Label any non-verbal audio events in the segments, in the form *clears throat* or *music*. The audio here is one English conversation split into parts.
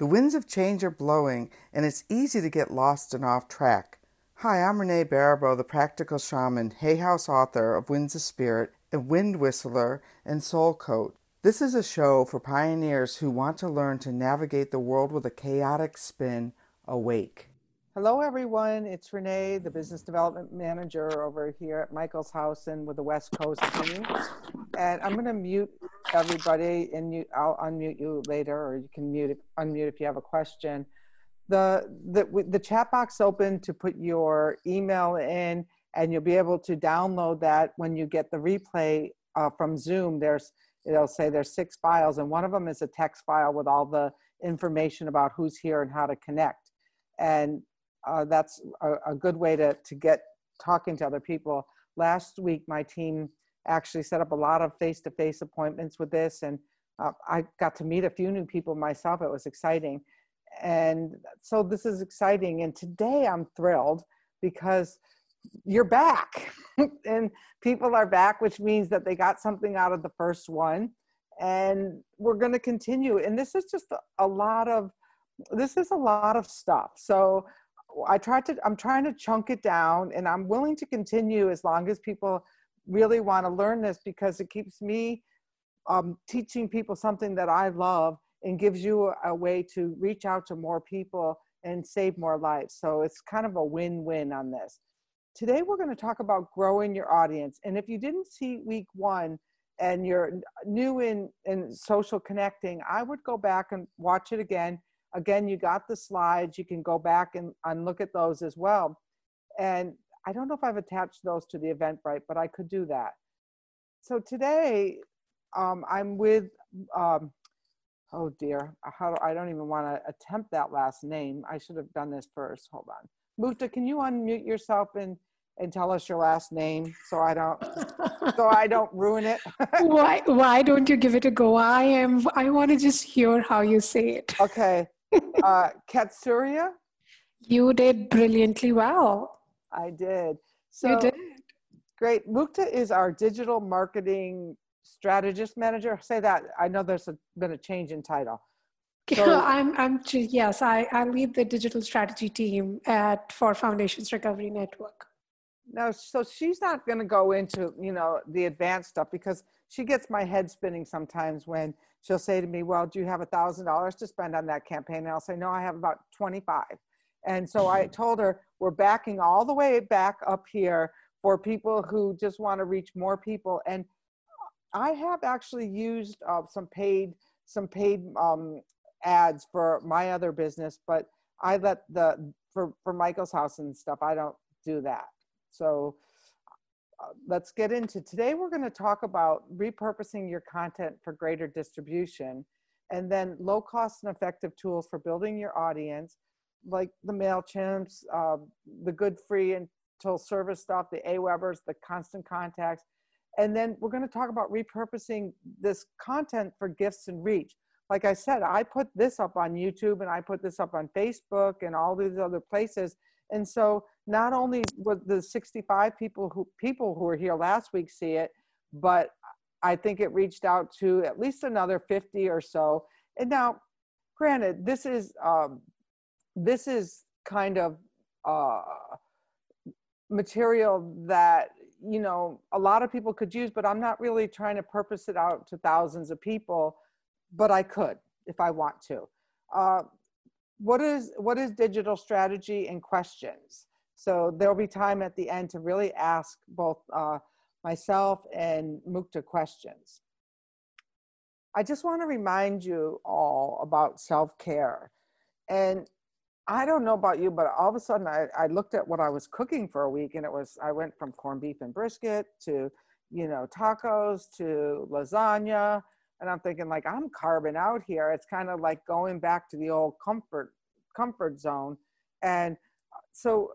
The winds of change are blowing, and it's easy to get lost and off track. Hi, I'm Renee Baribeau, the practical shaman, Hay House author of Winds of Spirit, a wind whistler, and soul coach. This is a show for pioneers who want to learn to navigate the world with a chaotic spin awake. Hello, everyone. It's Renee, the business development manager over here at Michael's House and with the West Coast team. And I'm going to mute everybody, and you, I'll unmute you later, or you can mute unmute if you have a question. The, the the chat box open to put your email in, and you'll be able to download that when you get the replay uh, from Zoom. There's it'll say there's six files, and one of them is a text file with all the information about who's here and how to connect. And uh, that's a, a, good way to, to get talking to other people. Last week, my team actually set up a lot of face to face appointments with this, and uh, I got to meet a few new people myself. It was exciting. And so this is exciting. And today I'm thrilled because you're back *laughs* and people are back, which means that they got something out of the first one. And we're going to continue. And this is just a lot of this is a lot of stuff. So I tried to, I'm trying to chunk it down and I'm willing to continue as long as people really want to learn this because it keeps me um, teaching people something that I love and gives you a, way to reach out to more people and save more lives. So it's kind of a win win on this. Today, we're going to talk about growing your audience. And if you didn't see week one and you're new in, in social connecting, I would go back and watch it again Again, you got the slides. You can go back and, and look at those as well. And I don't know if I've attached those to the Eventbrite, but I could do that. So today, um, I'm with, um, oh dear, how do, I don't even want to attempt that last name. I should have done this first. Hold on. Mukta, can you unmute yourself and, and tell us your last name so I don't so I *laughs* don't ruin it? *laughs* why why don't you give it a go? I am I want to just hear how you say it. Okay *laughs* uh, Kasturia? You did brilliantly well. I did. So, you did. Great. Mukta is our digital marketing strategist manager. Say that. I know there's a, been a change in title. So, *laughs* I'm, I'm, yes, I, I lead the digital strategy team at for Foundations Recovery Network. No, so she's not going to go into, you know, the advanced stuff because she gets my head spinning sometimes when she'll say to me, Well, do you have a thousand dollars to spend on that campaign? And I'll say, No, I have about 25. And so I told her, We're backing all the way back up here for people who just want to reach more people. And I have actually used uh, some paid some paid um, ads for my other business, but I let the for for Michael's house and stuff. I don't do that. So let's get into today we're going to talk about repurposing your content for greater distribution and then low cost and effective tools for building your audience like the mailchimps uh, the good free until service stuff the awebers the constant contacts. And then we're going to talk about repurposing this content for gifts and reach. Like i said i put this up on youtube and i put this up on facebook and all these other places. And so not only would the 65 people who people who were here last week see it, but I think it reached out to at least another 50 or so. And now, granted, this is um, this is kind of uh, material that you know a lot of people could use, but I'm not really trying to purpose it out to thousands of people. But I could if I want to. Uh, what is what is digital strategy and questions? So there'll be time at the end to really ask both uh, myself and Mukta questions. I just want to remind you all about self care. And I don't know about you, but all of a sudden I, I looked at what I was cooking for a week and it was, I went from corned beef and brisket to, you know, tacos to lasagna. And I'm thinking like, I'm carbon out here. It's kind of like going back to the old comfort, comfort zone. And uh, so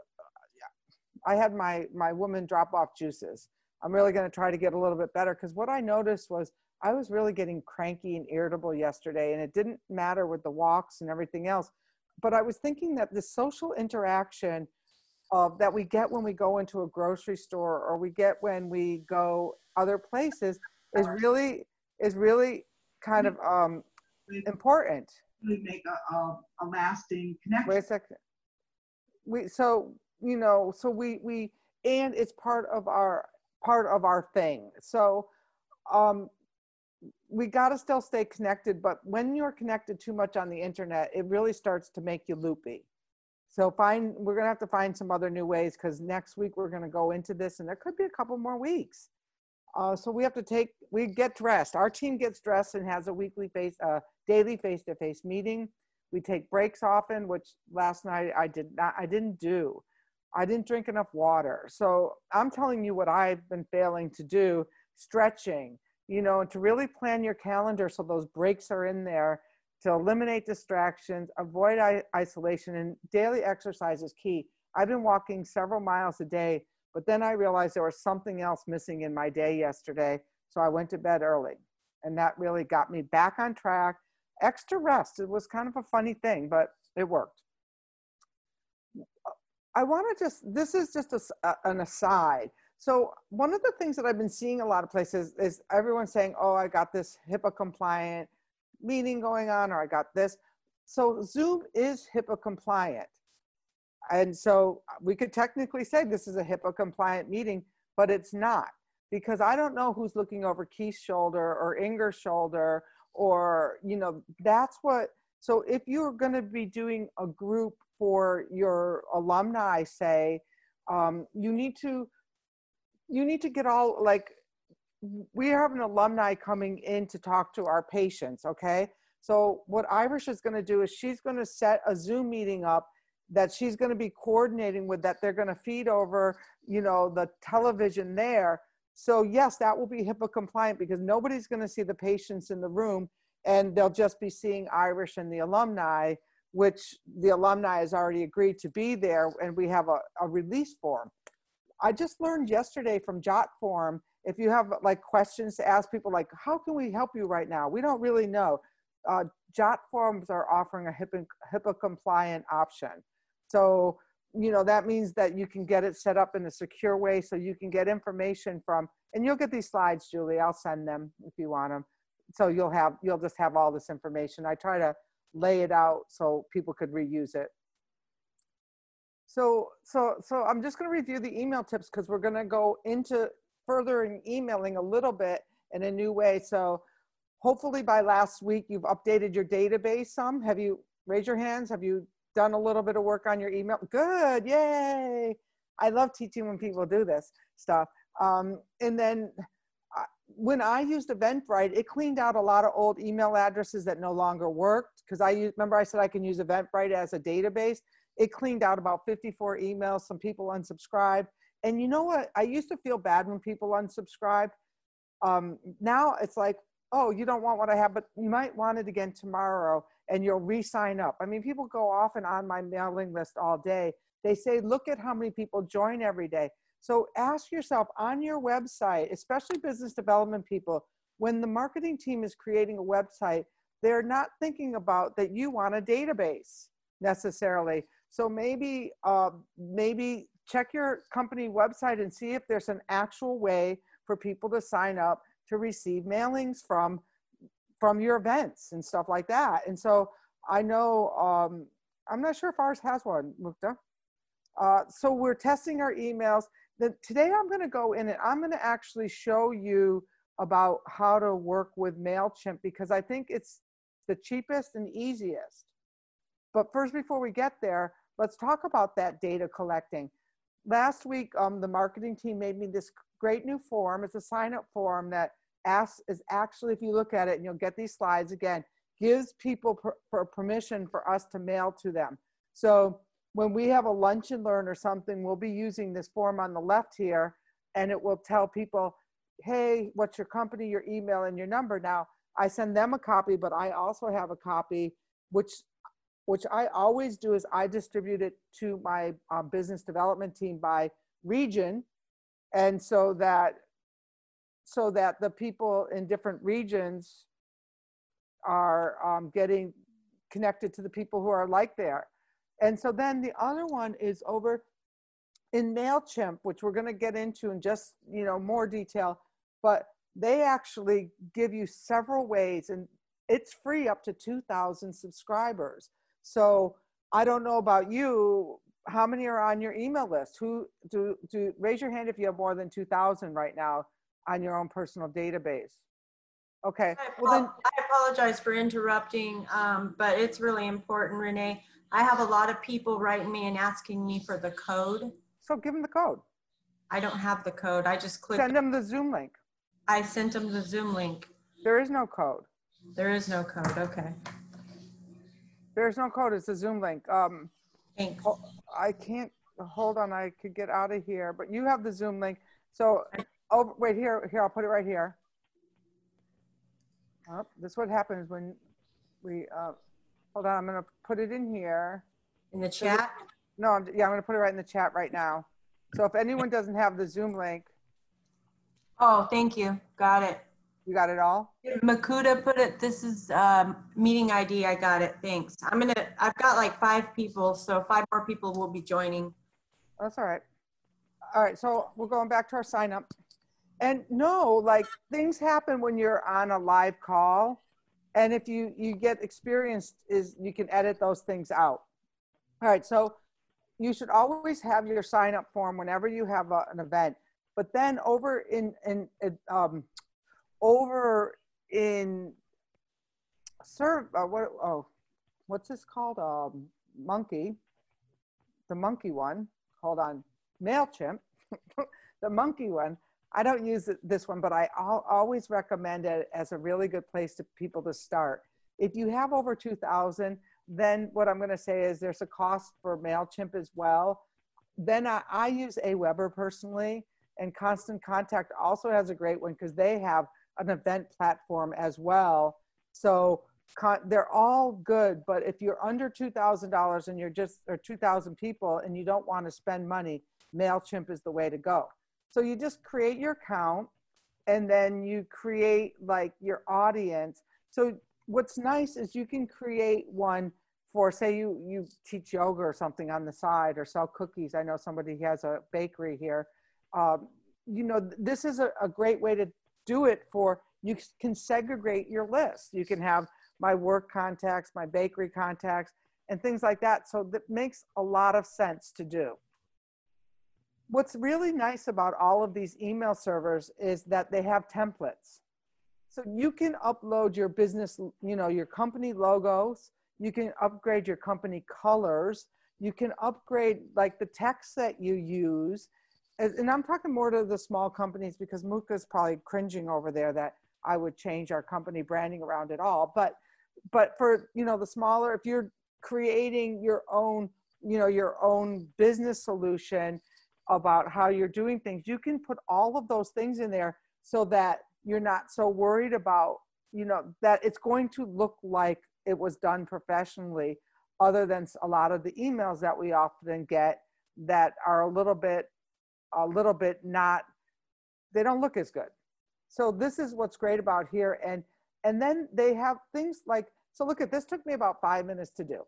I had my my woman drop off juices. I'm really going to try to get a little bit better because what I noticed was I was really getting cranky and irritable yesterday, and it didn't matter with the walks and everything else. But I was thinking that the social interaction of that we get when we go into a grocery store or we get when we go other places is really is really kind of um, important. really make a, a, a lasting connection. Wait a second. We so you know so we we and it's part of our part of our thing. So um we got to still stay connected, but when you're connected too much on the internet, it really starts to make you loopy. So find we're gonna have to find some other new ways because next week we're gonna go into this, and there could be a couple more weeks. Uh, so we have to take we get dressed. Our team gets dressed and has a weekly face, uh, daily face-to-face meeting. We take breaks often, which last night I did not. I didn't do. I didn't drink enough water. So I'm telling you what I've been failing to do: stretching, you know, and to really plan your calendar so those breaks are in there to eliminate distractions, avoid isolation, and daily exercise is key. I've been walking several miles a day, but then I realized there was something else missing in my day yesterday. So I went to bed early, and that really got me back on track. Extra rest, it was kind of a funny thing, but it worked. I want to just, this is just a, an aside. So one of the things that I've been seeing a lot of places is everyone saying, "Oh, I got this HIPAA compliant meeting going on," or "I got this." So Zoom is HIPAA compliant, and so we could technically say this is a HIPAA compliant meeting, but it's not because I don't know who's looking over Keith's shoulder or Inger's shoulder, or you know, that's what. So if you're going to be doing a group for your alumni, say, um, you need to you need to get all like we have an alumni coming in to talk to our patients okay? So what irish is going to do is she's going to set a zoom meeting up that she's going to be coordinating with that they're going to feed over you know the television there. So yes that will be hipaa compliant because nobody's going to see the patients in the room and they'll just be seeing irish and the alumni which the alumni has already agreed to be there and we have a, a release form I just learned yesterday from JotForm, if you have like questions to ask people like, how can we help you right now? We don't really know. Uh, JotForms are offering a HIPAA, HIPAA compliant option. So, you know, that means that you can get it set up in a secure way so you can get information from, and you'll get these slides, Julie, I'll send them if you want them. So you'll have, you'll just have all this information. I try to lay it out so people could reuse it. So, so, so I'm just going to review the email tips because we're going to go into furthering emailing a little bit in a new way. So, hopefully by last week you've updated your database some. Have you raised your hands? Have you done a little bit of work on your email? Good, yay! I love teaching when people do this stuff. Um, and then uh, when I used Eventbrite, it cleaned out a lot of old email addresses that no longer worked because I use, remember I said I can use Eventbrite as a database. It cleaned out about 54 emails. Some people unsubscribed. And you know what? I used to feel bad when people unsubscribed. Um, now it's like, oh, you don't want what I have, but you might want it again tomorrow and you'll re sign up. I mean, people go off and on my mailing list all day. They say, look at how many people join every day. So ask yourself on your website, especially business development people, when the marketing team is creating a website, they're not thinking about that you want a database necessarily. So maybe uh, maybe check your company website and see if there's an actual way for people to sign up to receive mailings from from your events and stuff like that. And so I know um, I'm not sure if ours has one, Mukta. Uh, so we're testing our emails. The, today I'm going to go in and I'm going to actually show you about how to work with MailChimp because I think it's the cheapest and easiest. But first, before we get there, let's talk about that data collecting. Last week, um, the marketing team made me this great new form. It's a sign up form that asks, is actually, if you look at it and you'll get these slides again, gives people per, per permission for us to mail to them. So when we have a lunch and learn or something, we'll be using this form on the left here and it will tell people, hey, what's your company, your email, and your number. Now, I send them a copy, but I also have a copy which which I always do is I distribute it to my um, business development team by region. And so that, so that the people in different regions are um, getting connected to the people who are like there. And so then the other one is over in MailChimp, which we're going to get into in just, you know, more detail, but they actually give you several ways and it's free up to 2,000 subscribers. So I don't know about you. How many are on your email list? Who do do raise your hand if you have more than 2,000 right now on your own personal database? Okay. I Well then, I apologize for interrupting, um, but it's really important, Renee. I have a lot of people writing me and asking me for the code. so give them the code. I don't have the code. I just clicked, Send them the Zoom link. I sent them the Zoom link. There is no code. There is no code. Okay. There's no code. It's a Zoom link. Um, Thanks. I can't, hold on, I could get out of here, but you have the Zoom link. So, oh, wait, here, here, I'll put it right here. Oh, this is what happens when we, uh, hold on, I'm gonna put it in here. In the chat? No, I'm, yeah, I'm gonna put it right in the chat right now. So if anyone doesn't have the Zoom link, Oh, thank you. Got it. You got it all? Mukta put it, this is, um, meeting ID. I got it. Thanks. I'm gonna, I've got like five people, so five more people will be joining. That's all right. All right, so we're going back to our sign up. And no, like things happen when you're on a live call. And if you you get experienced is you can edit those things out. All right, so you should always have your sign up form whenever you have a, an event. But then over in in in, um over in serve uh, what oh what's this called? Um monkey the monkey one. Hold on. Mailchimp *laughs* the monkey one. I don't use this one but i al- always recommend it as a really good place to people to start. If you have over 2000 then what i'm going to say is there's a cost for mailchimp as well. Then i, I use aweber personally and constant contact also has a great one because they have an event platform as well. So con- they're all good but if you're under $2000 and you're just or 2000 people and you don't want to spend money mailchimp is the way to go. So you just create your account and then you create like your audience. So what's nice is you can create one for say you you teach yoga or something on the side or sell cookies. I know somebody has a bakery here. Um, you know th- this is a, a great way to do it for you can segregate your list. You can have my work contacts my bakery contacts and things like that. So that makes a lot of sense to do. What's really nice about all of these email servers is that they have templates. So you can upload your business you know your company logos. You can upgrade your company colors. You can upgrade like the text that you use and i'm talking more to the small companies because Mukta's probably cringing over there that i would change our company branding around at all. But but for you know the smaller if you're creating your own you know your own business solution about how you're doing things you can put all of those things in there so that you're not so worried about you know that it's going to look like it was done professionally other than a lot of the emails that we often get that are a little bit a little bit not they don't look as good. So this is what's great about here. And and then they have things like so look at this took me about five minutes to do.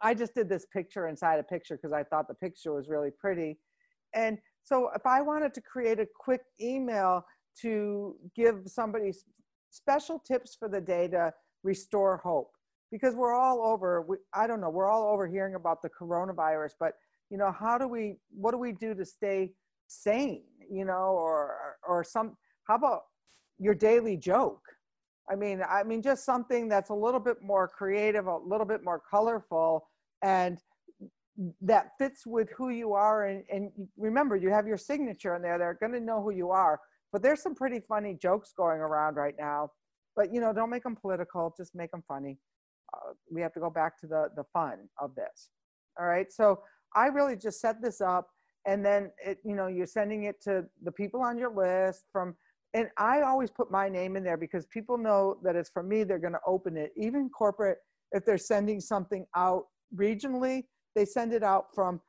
I just did this picture inside a picture because i thought the picture was really pretty. And so if i wanted to create a quick email to give somebody special tips for the day to restore hope because we're all over we, i don't know we're all over hearing about the coronavirus but you know how do we what do we do to stay sane you know or or some how about your daily joke? I mean i mean just something that's a little bit more creative a little bit more colorful and that fits with who you are. And, and remember you have your signature in there. They're going to know who you are. But there's some pretty funny jokes going around right now. But you know don't make them political. Just make them funny. Uh, we have to go back to the the fun of this. All right? So i really just set this up and then it you know you're sending it to the people on your list from and i always put my name in there because people know that it's from me they're going to open it. Even corporate if they're sending something out regionally they send it out from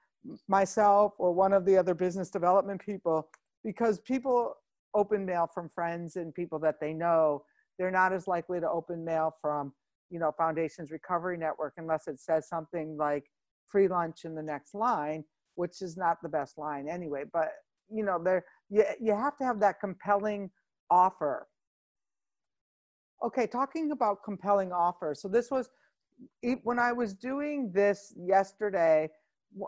myself or one of the other business development people because people open mail from friends and people that they know. They're not as likely to open mail from you know foundations recovery network unless it says something like free lunch in the next line which is not the best line anyway but you know there you, you have to have that compelling offer Okay, talking about compelling offers. So this was when I was doing this yesterday.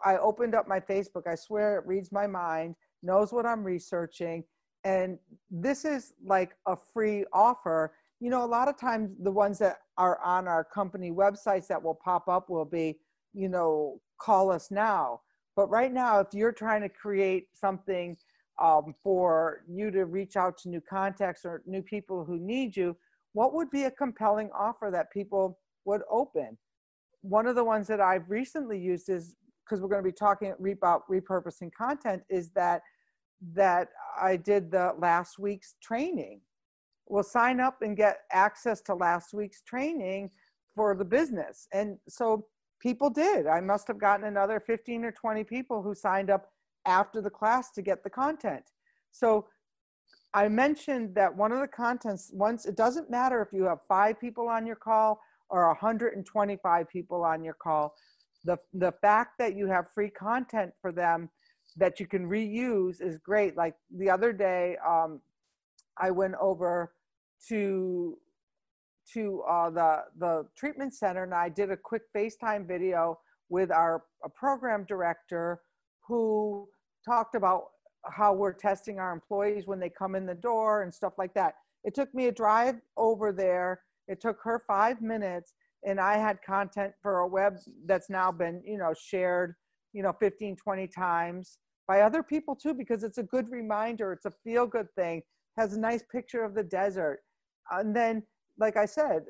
I opened up my Facebook. I swear it reads my mind, knows what I'm researching, and this is like a free offer. You know, a lot of times the ones that are on our company websites that will pop up will be, you know, call us now. But right now, if you're trying to create something um, for you to reach out to new contacts or new people who need you, what would be a compelling offer that people would open? One of the ones that I've recently used is because we're going to be talking about repurposing content is that that I did the last week's training. Well, sign up and get access to last week's training for the business. And so people did. I must have gotten another 15 or 20 people who signed up after the class to get the content. So I mentioned that one of the contents, once it doesn't matter if you have five people on your call or 125 people on your call, the, the fact that you have free content for them that you can reuse is great. Like the other day, um, I went over to to uh, the the treatment center and I did a quick FaceTime video with our program director who talked about how we're testing our employees when they come in the door and stuff like that. It took me a drive over there. It took her five minutes and I had content for a web that's now been, you know, shared, you know, 15, 20 times by other people too, because it's a good reminder. It's a feel good thing, has a nice picture of the desert. And then, like I said,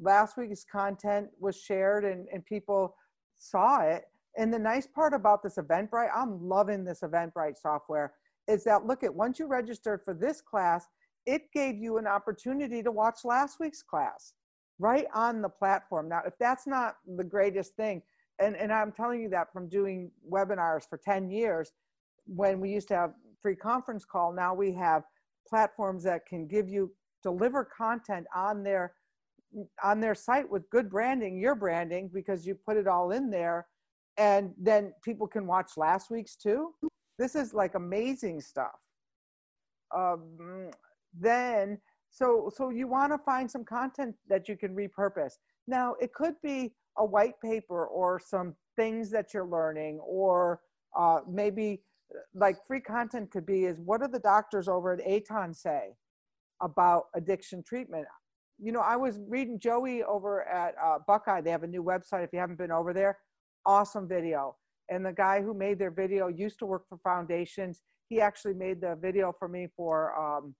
last week's content was shared and, and people saw it. And the nice part about this Eventbrite, I'm loving this Eventbrite software, is that look at once you registered for this class, it gave you an opportunity to watch last week's class right on the platform. Now, if that's not the greatest thing, and, and I'm telling you that from doing webinars for 10 years, when we used to have free conference call, now we have platforms that can give you deliver content on their on their site with good branding, your branding, because you put it all in there, and then people can watch last week's too. This is like amazing stuff. Um, then so so you want to find some content that you can repurpose. Now it could be a white paper or some things that you're learning, or uh, maybe like free content could be is what do the doctors over at Aton say about addiction treatment? You know, I was reading Joey over at uh, Buckeye. They have a new website. If you haven't been over there, awesome video. And the guy who made their video used to work for foundations. He actually made the video for me for um,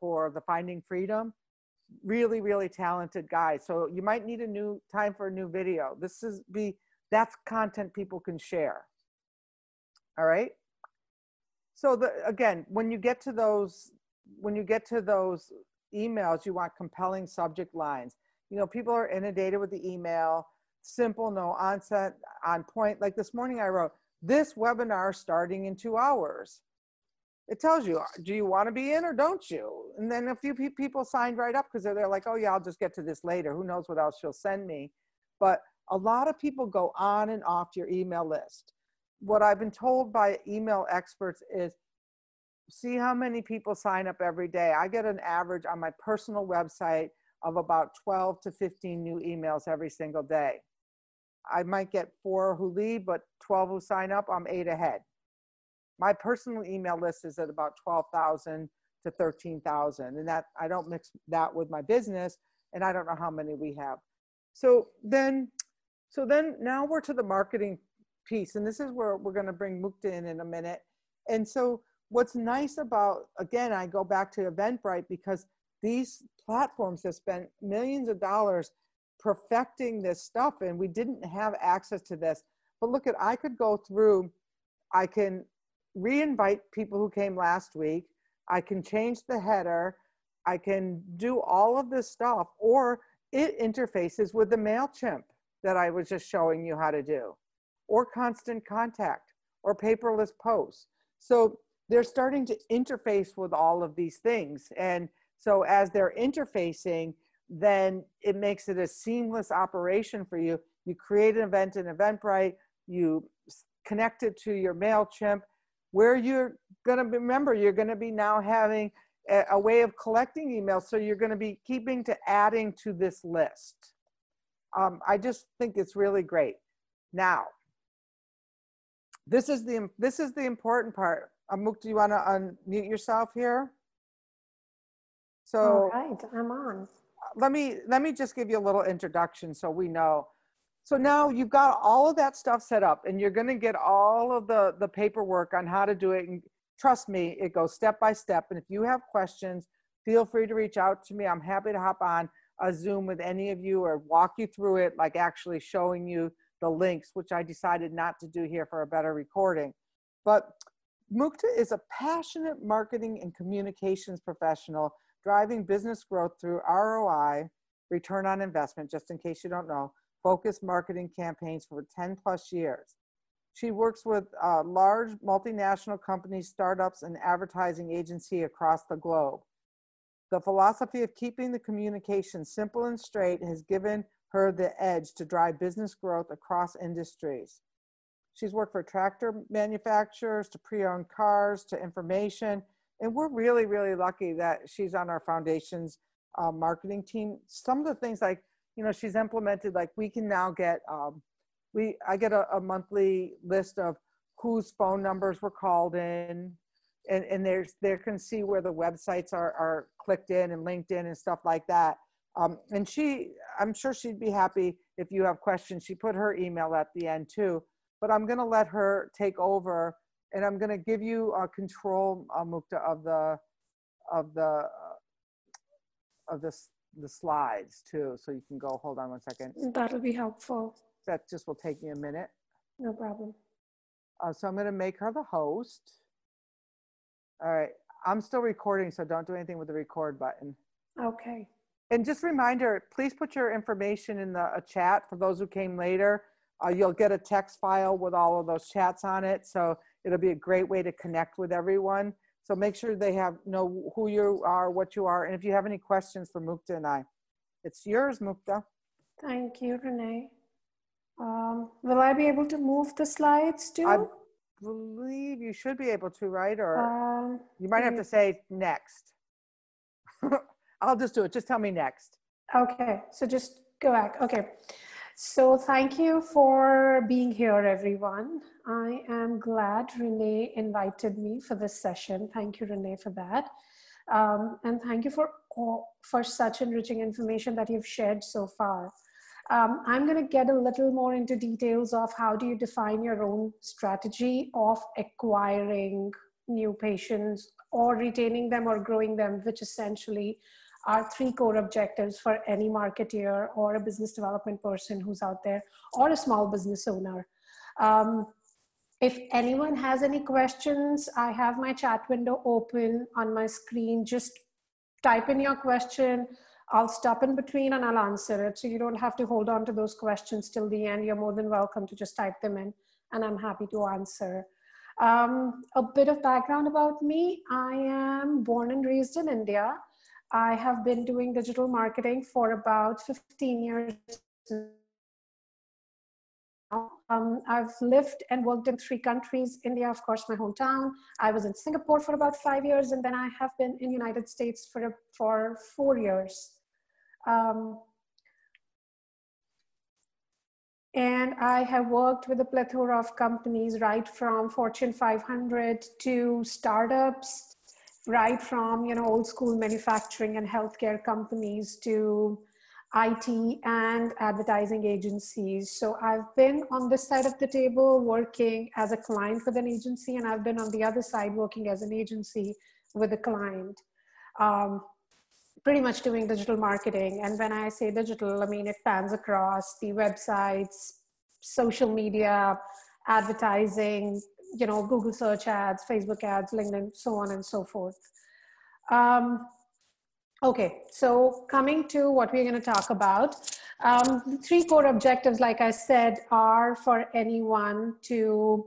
for the Finding Freedom. Really, really talented guy. So you might need a new time for a new video. This is be that's content people can share. All right. So the again, when you get to those when you get to those emails, you want compelling subject lines. You know, people are inundated with the email, simple, no onset, on point. Like this morning I wrote, this webinar starting in two hours it tells you, do you want to be in or don't you? And then a few people signed right up because they're, they're like, oh yeah, I'll just get to this later. Who knows what else she'll send me? But a lot of people go on and off your email list. What I've been told by email experts is see how many people sign up every day. I get an average on my personal website of about 12 to 15 new emails every single day. I might get four who leave, but 12 who sign up, I'm eight ahead my personal email list is at about 12,000 to 13,000 and that I don't mix that with my business and I don't know how many we have. So then so then now we're to the marketing piece and this is where we're going to bring Mukta in in a minute. And so what's nice about again I go back to Eventbrite because these platforms have spent millions of dollars perfecting this stuff and we didn't have access to this. But look at I could go through I can re-invite people who came last week. I can change the header. I can do all of this stuff, or it interfaces with the MailChimp that I was just showing you how to do, or constant contact, or paperless posts. So they're starting to interface with all of these things. And so as they're interfacing, then it makes it a seamless operation for you. You create an event in Eventbrite, you connect it to your MailChimp, where you're going to remember you're going to be now having a, a way of collecting emails. So you're going to be keeping to adding to this list. Um, I just think it's really great. Now, this is the this is the important part. Uh, Amuk, do you want to unmute yourself here? So All right, I'm on. Uh, let me let me just give you a little introduction so we know. So now you've got all of that stuff set up and you're going to get all of the the paperwork on how to do it and trust me, it goes step by step and if you have questions, feel free to reach out to me. I'm happy to hop on a Zoom with any of you or walk you through it like actually showing you the links, which I decided not to do here for a better recording. But Mukta is a passionate marketing and communications professional driving business growth through ROI, return on investment, just in case you don't know, focused marketing campaigns for 10 plus years. She works with uh, large multinational companies, startups, and advertising agency across the globe. The philosophy of keeping the communication simple and straight has given her the edge to drive business growth across industries. She's worked for tractor manufacturers to pre-owned cars to information. And we're really, really lucky that she's on our foundation's uh, marketing team. Some of the things like, you know, she's implemented, like we can now get, um, we, I get a, a monthly list of whose phone numbers were called in and, and there's, there can see where the websites are, are clicked in and linked in and stuff like that. Um, and she, I'm sure she'd be happy if you have questions. She put her email at the end too, but I'm going to let her take over and I'm going to give you a control, uh, Mukta, of the, of the, uh, of this, the slides too. So you can go, hold on one second. That'll be helpful. That just will take me a minute. No problem. Uh, so I'm going to make her the host. All right. I'm still recording, so don't do anything with the record button. Okay. And just reminder, please put your information in the a chat for those who came later. Uh, you'll get a text file with all of those chats on it. So it'll be a great way to connect with everyone. So make sure they have know who you are, what you are, and if you have any questions for Mukta and I, it's yours, Mukta. Thank you, Renee. Um, will I be able to move the slides too? I believe you should be able to, right? Or Um, you might have to say next. *laughs* I'll just do it. Just tell me next. Okay, so just go back. Okay. So thank you for being here, everyone. I am glad Renee invited me for this session. Thank you, Renee, for that. Um, and thank you for for such enriching information that you've shared so far. Um, I'm going to get a little more into details of how do you define your own strategy of acquiring new patients or retaining them or growing them, which essentially are three core objectives for any marketeer or a business development person who's out there or a small business owner. Um, if anyone has any questions, I have my chat window open on my screen. Just type in your question. I'll stop in between and I'll answer it. So you don't have to hold on to those questions till the end. You're more than welcome to just type them in and I'm happy to answer. Um, a bit of background about me. I am born and raised in India. I have been doing digital marketing for about 15 years. Um, I've lived and worked in three countries. India, of course, my hometown. I was in Singapore for about five years, and then I have been in United States for for four years. Um, and I have worked with a plethora of companies, right from Fortune 500 to startups, right from you know old school manufacturing and healthcare companies to IT and advertising agencies. So I've been on this side of the table working as a client with an agency, and I've been on the other side working as an agency with a client. Um, pretty much doing digital marketing. And when I say digital, I mean it spans across the websites, social media, advertising, you know, Google search ads, Facebook ads, LinkedIn, so on and so forth. Um, okay, so coming to what we're going to talk about. Um, three core objectives, like I said, are for anyone to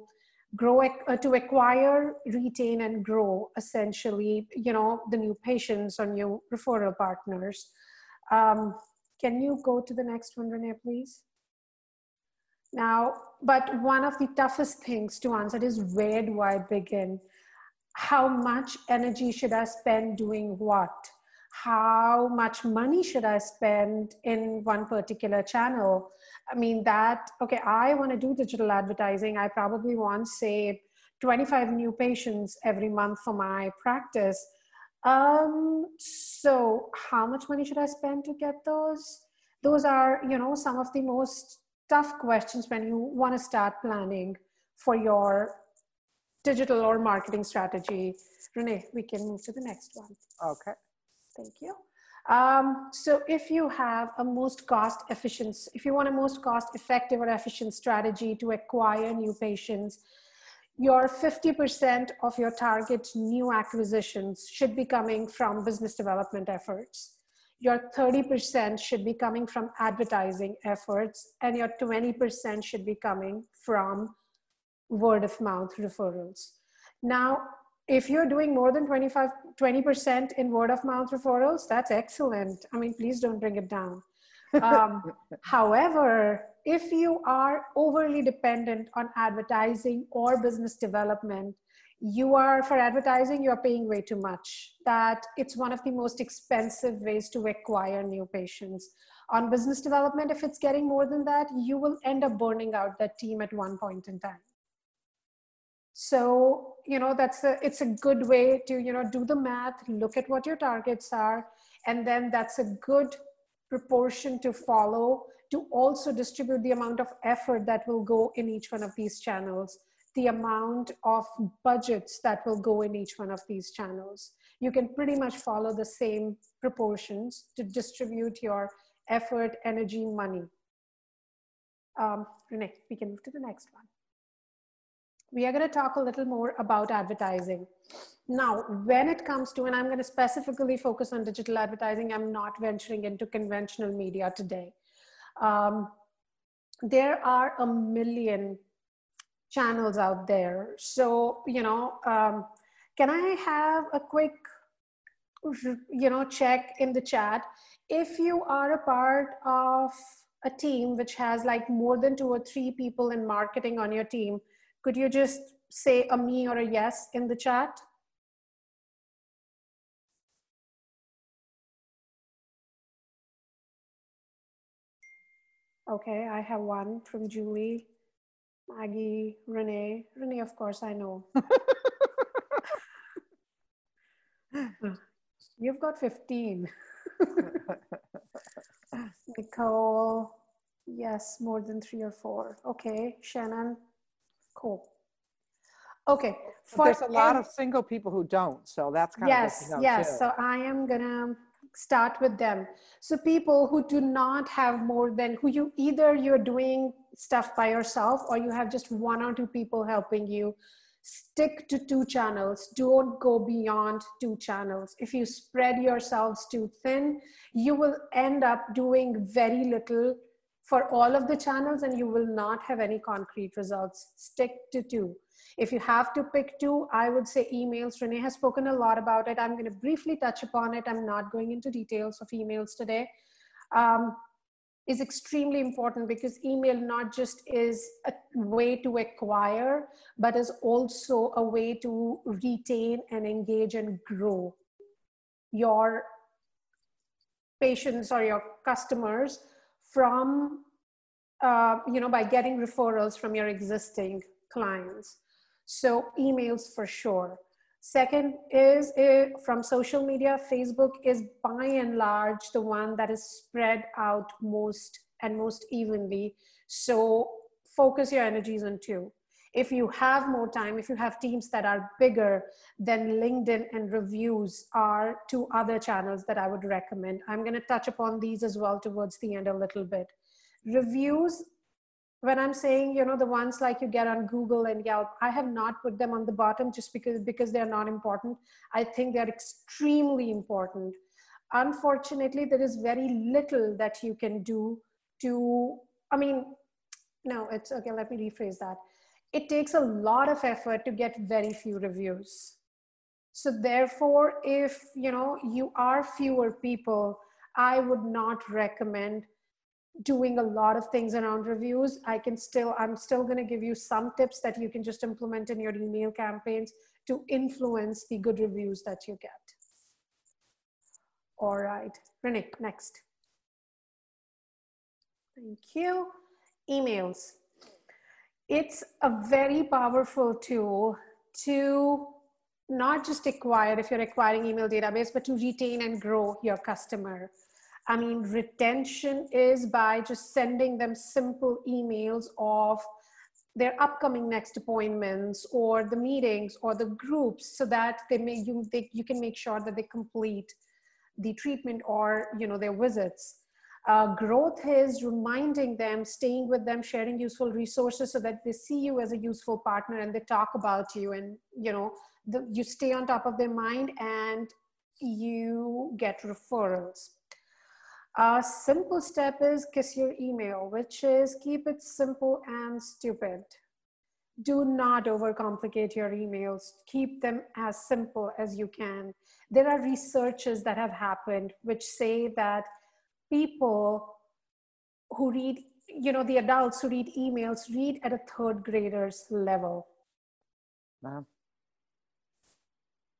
grow uh, to acquire retain and grow essentially you know the new patients or new referral partners um, can you go to the next one renee please now but one of the toughest things to answer is where do i begin how much energy should I spend doing what? How much money should I spend in one particular channel? I mean, that, okay, I want to do digital advertising. I probably want, say, 25 new patients every month for my practice. Um, so, how much money should I spend to get those? Those are, you know, some of the most tough questions when you want to start planning for your digital or marketing strategy. Renee, we can move to the next one. Okay. Thank you. Um, so if you have a most cost efficient, if you want a most cost effective or efficient strategy to acquire new patients, your 50% of your target new acquisitions should be coming from business development efforts. Your 30% should be coming from advertising efforts, and your 20% should be coming from word of mouth referrals. Now, if you're doing more than 25 20% in word of mouth referrals that's excellent i mean please don't bring it down um, *laughs* however if you are overly dependent on advertising or business development you are for advertising you're paying way too much. That it's one of the most expensive ways to acquire new patients. On business development if it's getting more than that you will end up burning out that team at one point in time. So you know that's a it's a good way to you know do the math look at what your targets are and then that's a good proportion to follow to also distribute the amount of effort that will go in each one of these channels the amount of budgets that will go in each one of these channels you can pretty much follow the same proportions to distribute your effort energy money um, renee we can move to the next one we are going to talk a little more about advertising. Now, when it comes to, and I'm going to specifically focus on digital advertising, I'm not venturing into conventional media today. Um, there are a million channels out there. So, you know, um, can I have a quick, you know, check in the chat? If you are a part of a team which has like more than two or three people in marketing on your team, could you just say a me or a yes in the chat? Okay, I have one from Julie, Maggie, Renee. Renee, of course, I know. *laughs* You've got 15. *laughs* Nicole, yes, more than three or four. Okay, Shannon, Cool. Okay. There's a lot of single people who don't, so that's kind yes, of yes. Too. So I am gonna start with them. So people who do not have more than who you either you're doing stuff by yourself or you have just one or two people helping you. Stick to two channels. Don't go beyond two channels. If you spread yourselves too thin, you will end up doing very little for all of the channels and you will not have any concrete results. Stick to two. If you have to pick two, I would say emails. Renee has spoken a lot about it. I'm going to briefly touch upon it. I'm not going into details of emails today. Um, is extremely important because email not just is a way to acquire, but is also a way to retain and engage and grow your patients or your customers from, uh, you know, by getting referrals from your existing clients. So emails for sure. Second is uh, from social media, Facebook is by and large the one that is spread out most and most evenly. So focus your energies on two. If you have more time, if you have teams that are bigger, then LinkedIn and reviews are two other channels that I would recommend. I'm going to touch upon these as well towards the end a little bit. Reviews, when I'm saying, you know, the ones like you get on Google and Yelp, I have not put them on the bottom just because, because they're not important. I think they're extremely important. Unfortunately, there is very little that you can do to, I mean, no, it's okay, let me rephrase that it takes a lot of effort to get very few reviews. So therefore, if you know you are fewer people, I would not recommend doing a lot of things around reviews i can still i'm still going to give you some tips that you can just implement in your email campaigns to influence the good reviews that you get. All right renee next. Thank you. Emails. It's a very powerful tool to not just acquire if you're acquiring email database but to retain and grow your customer I mean, retention is by just sending them simple emails of their upcoming next appointments or the meetings or the groups so that they may you they, you can make sure that they complete the treatment or you know their visits. Uh, growth is reminding them staying with them sharing useful resources so that they see you as a useful partner and they talk about you and you know the, you stay on top of their mind and you get referrals a simple step is kiss your email, which is keep it simple and stupid. Do not overcomplicate your emails. Keep them as simple as you can. There are researches that have happened which say that people who read, you know, the adults who read emails read at a third grader's level. Wow.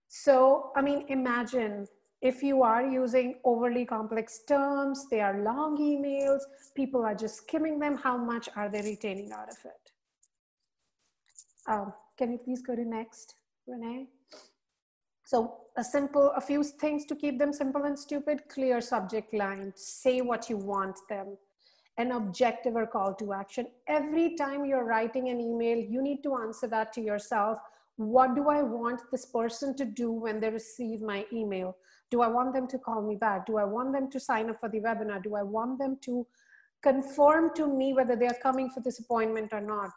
So, I mean, imagine if you are using overly complex terms, they are long emails, people are just skimming them, how much are they retaining out of it? Um, can you please go to next, Renee? So a simple, a few things to keep them simple and stupid, clear subject line, say what you want them, an objective or call to action. Every time you're writing an email, you need to answer that to yourself. What do I want this person to do when they receive my email? Do I want them to call me back? Do I want them to sign up for the webinar? Do I want them to confirm to me whether they are coming for this appointment or not?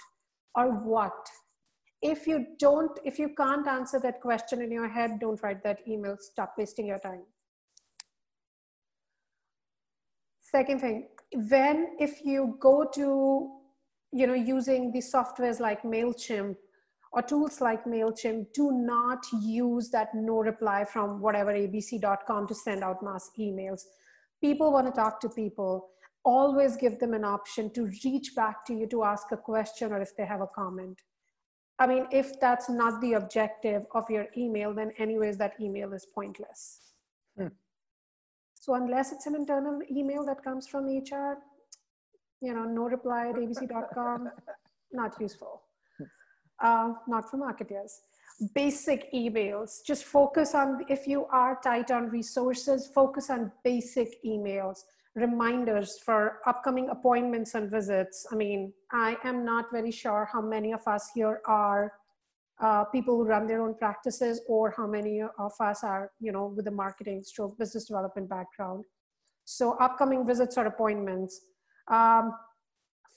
Or what? If you don't, if you can't answer that question in your head, don't write that email. Stop wasting your time. Second thing, when if you go to, you know, using the softwares like MailChimp or tools like MailChimp do not use that no reply from whatever abc.com to send out mass emails. People want to talk to people. Always give them an option to reach back to you to ask a question or if they have a comment. I mean, if that's not the objective of your email, then anyways, that email is pointless. Hmm. So unless it's an internal email that comes from HR, you know, no reply at abc.com, not useful uh, not for marketers. Basic emails, just focus on, if you are tight on resources, focus on basic emails, reminders for upcoming appointments and visits. I mean, I am not very sure how many of us here are uh, people who run their own practices or how many of us are, you know, with a marketing stroke business development background. So upcoming visits or appointments. Um,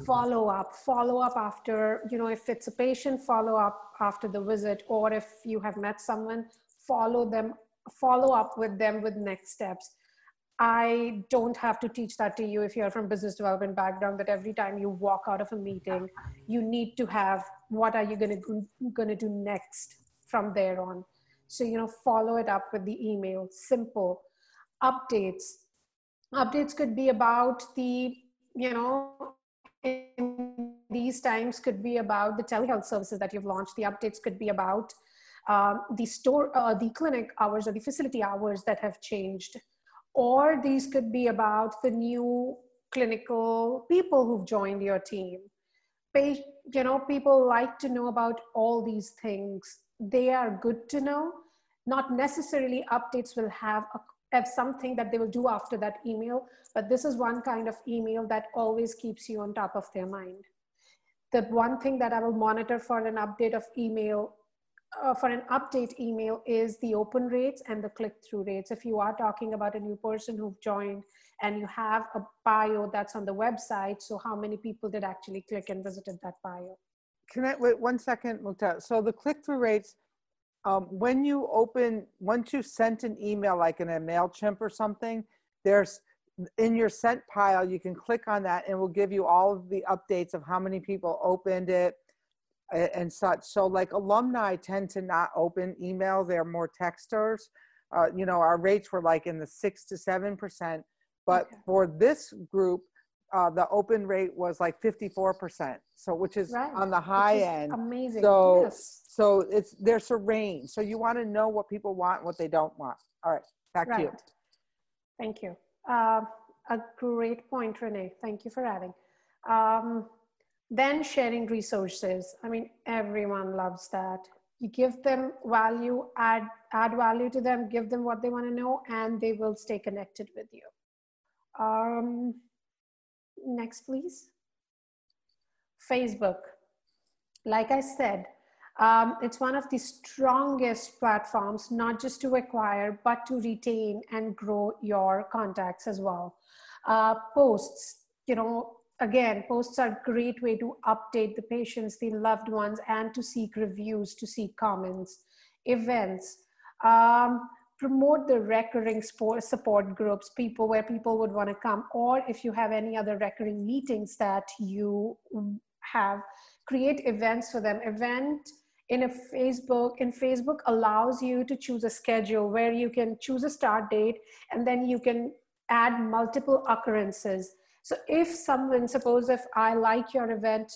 follow up follow up after you know if it's a patient follow up after the visit or if you have met someone follow them follow up with them with next steps. I don't have to teach that to you if you're from business development background that every time you walk out of a meeting you need to have what are you going to going to do next from there on? So you know follow it up with the email simple. Updates. Updates could be about the you know in these times could be about the telehealth services that you've launched. The updates could be about um, the store, uh, the clinic hours or the facility hours that have changed. Or these could be about the new clinical people who've joined your team. You know, people like to know about all these things. They are good to know. Not necessarily updates will have a have something that they will do after that email, but this is one kind of email that always keeps you on top of their mind. The one thing that I will monitor for an update of email, uh, for an update email is the open rates and the click-through rates. If you are talking about a new person who've joined and you have a bio that's on the website, so how many people did actually click and visited that bio? Can I, wait one second, Mukta. So the click-through rates, um, when you open, once you sent an email, like in a MailChimp or something, there's in your sent pile, you can click on that and it will give you all of the updates of how many people opened it and such. So like alumni tend to not open email, they're more texters. Uh, you know, our rates were like in the six to 7%. But okay. for this group, uh, the open rate was like 54%. So, which is Right. on the high is end. Amazing. So, yes. So it's there's a range. So you want to know what people want, what they don't want. All right, back to you. Thank you. Uh, a great point, Renee. Thank you for adding. Um, then sharing resources. I mean, everyone loves that. You give them value, add add value to them, give them what they want to know, and they will stay connected with you. Um, next, please. Facebook. Like I said, um, it's one of the strongest platforms, not just to acquire, but to retain and grow your contacts as well. Uh, posts, you know, again, posts are a great way to update the patients, the loved ones, and to seek reviews, to seek comments. Events, um, promote the recurring support groups, people where people would want to come, or if you have any other recurring meetings that you have, create events for them. Event in a Facebook, in Facebook allows you to choose a schedule where you can choose a start date and then you can add multiple occurrences. So if someone, suppose if I like your event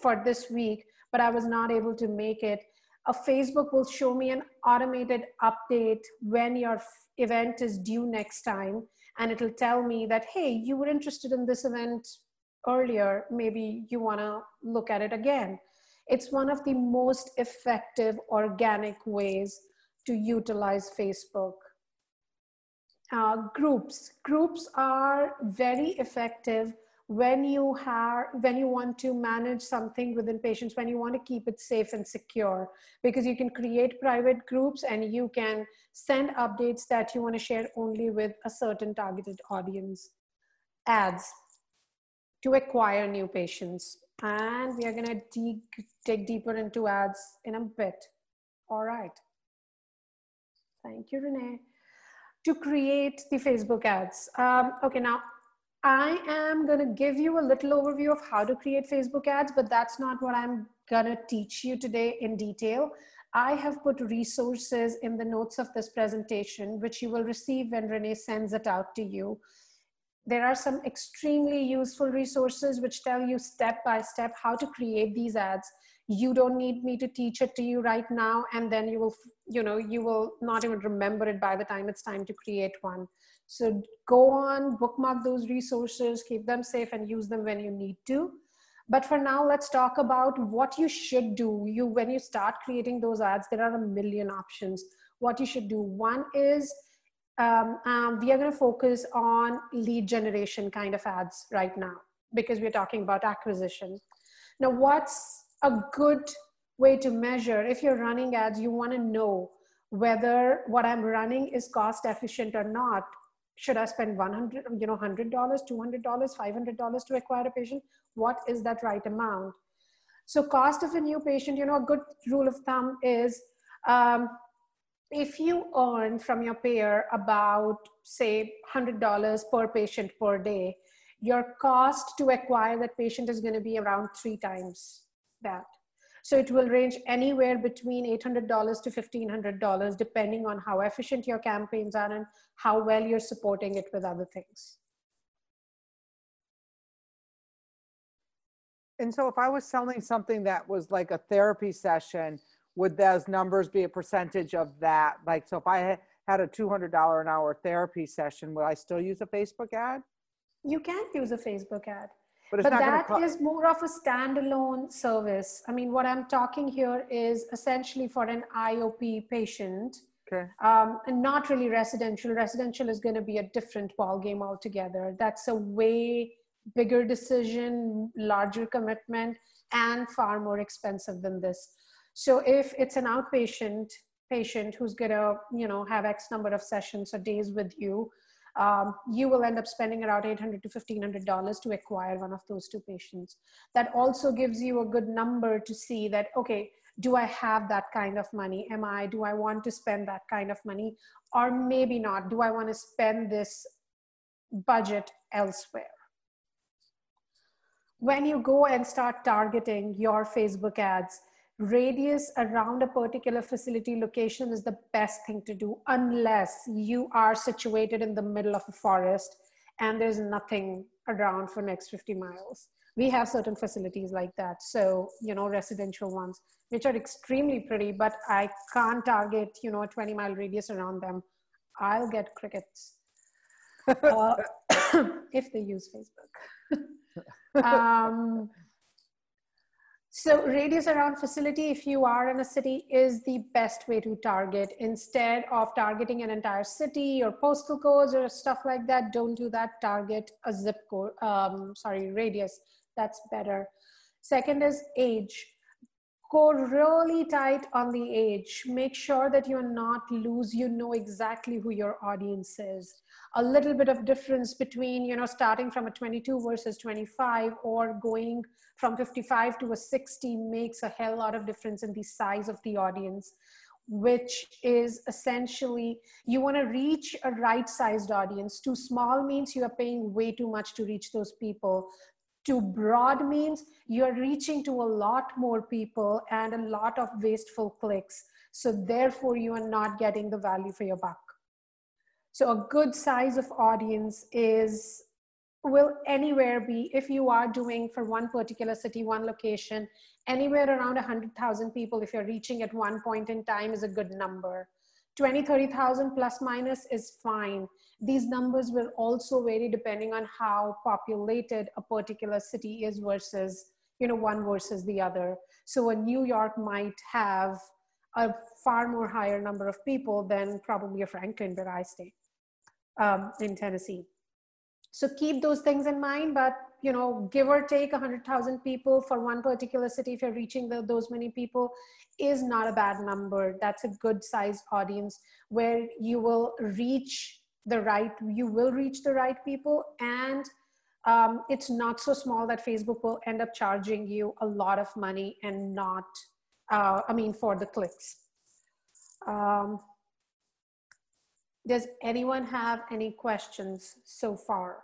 for this week, but I was not able to make it, a Facebook will show me an automated update when your event is due next time. And it'll tell me that, hey, you were interested in this event earlier. Maybe you want to look at it again. It's one of the most effective organic ways to utilize Facebook. Uh, groups. Groups are very effective when you have when you want to manage something within patients when you want to keep it safe and secure because you can create private groups and you can send updates that you want to share only with a certain targeted audience ads to acquire new patients and we are going to dig, dig deeper into ads in a bit all right thank you renee to create the facebook ads um, okay now I am going to give you a little overview of how to create Facebook ads, but that's not what I'm going to teach you today in detail. I have put resources in the notes of this presentation, which you will receive when Renee sends it out to you. There are some extremely useful resources which tell you step by step how to create these ads. You don't need me to teach it to you right now, and then you will, you know, you will not even remember it by the time it's time to create one. So go on, bookmark those resources, keep them safe and use them when you need to. But for now, let's talk about what you should do. You, when you start creating those ads, there are a million options. What you should do. One is um, um, we are going to focus on lead generation kind of ads right now because we're talking about acquisition. Now, what's a good way to measure? If you're running ads, you want to know whether what I'm running is cost efficient or not should I spend 100, you know, $100, $200, $500 to acquire a patient? What is that right amount? So cost of a new patient, you know, a good rule of thumb is um, if you earn from your payer about say $100 per patient per day, your cost to acquire that patient is going to be around three times that. So it will range anywhere between $800 to $1,500, depending on how efficient your campaigns are and how well you're supporting it with other things. And so if I was selling something that was like a therapy session, would those numbers be a percentage of that? Like, so if I had a $200 an hour therapy session, would I still use a Facebook ad? You can use a Facebook ad. But, but that co- is more of a standalone service. I mean, what I'm talking here is essentially for an IOP patient, okay. um, and not really residential. Residential is going to be a different ball game altogether. That's a way bigger decision, larger commitment, and far more expensive than this. So if it's an outpatient patient who's going to, you know, have X number of sessions or days with you, um, you will end up spending around 800 to 1500 dollars to acquire one of those two patients. That also gives you a good number to see that okay do i have that kind of money? Am i do i want to spend that kind of money? Or maybe not. Do i want to spend this budget elsewhere? When you go and start targeting your facebook ads radius around a particular facility location is the best thing to do unless you are situated in the middle of a forest and there's nothing around for next 50 miles. We have certain facilities like that. So, you know, residential ones, which are extremely pretty, but I can't target, you know, a 20 mile radius around them. I'll get crickets *laughs* uh, *coughs* if they use Facebook. *laughs* um, so radius around facility, if you are in a city, is the best way to target. Instead of targeting an entire city or postal codes or stuff like that, don't do that. Target a zip code, um, sorry, radius. That's better. Second is age. Go really tight on the age. Make sure that you're not loose. You know exactly who your audience is a little bit of difference between you know starting from a 22 versus 25 or going from 55 to a 60 makes a hell lot of difference in the size of the audience which is essentially you want to reach a right sized audience too small means you are paying way too much to reach those people too broad means you're reaching to a lot more people and a lot of wasteful clicks so therefore you are not getting the value for your buck so a good size of audience is will anywhere be if you are doing for one particular city, one location, anywhere around 100,000 people if you're reaching at one point in time is a good number. 20, 30,000 plus minus is fine. These numbers will also vary depending on how populated a particular city is versus, you know, one versus the other. So a New York might have a far more higher number of people than probably a Franklin where I stay um, in Tennessee. So keep those things in mind, but you know, give or take 100,000 people for one particular city, if you're reaching the, those many people, is not a bad number. That's a good sized audience where you will reach the right, you will reach the right people, and um, it's not so small that Facebook will end up charging you a lot of money and not, uh, I mean, for the clicks. Um, does anyone have any questions so far?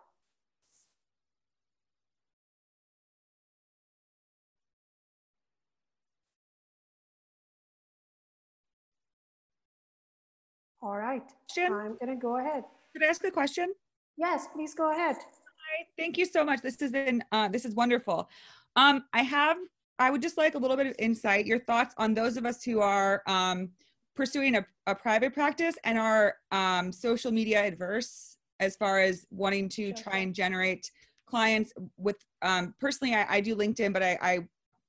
All right, Question? I'm gonna go ahead. Could I ask a question? Yes, please go ahead. Hi, thank you so much. This has been uh, this is wonderful. Um, I have I would just like a little bit of insight, your thoughts on those of us who are um, pursuing a, a private practice and are um, social media adverse as far as wanting to try and generate clients with um, personally I, I, do linkedin but I, I,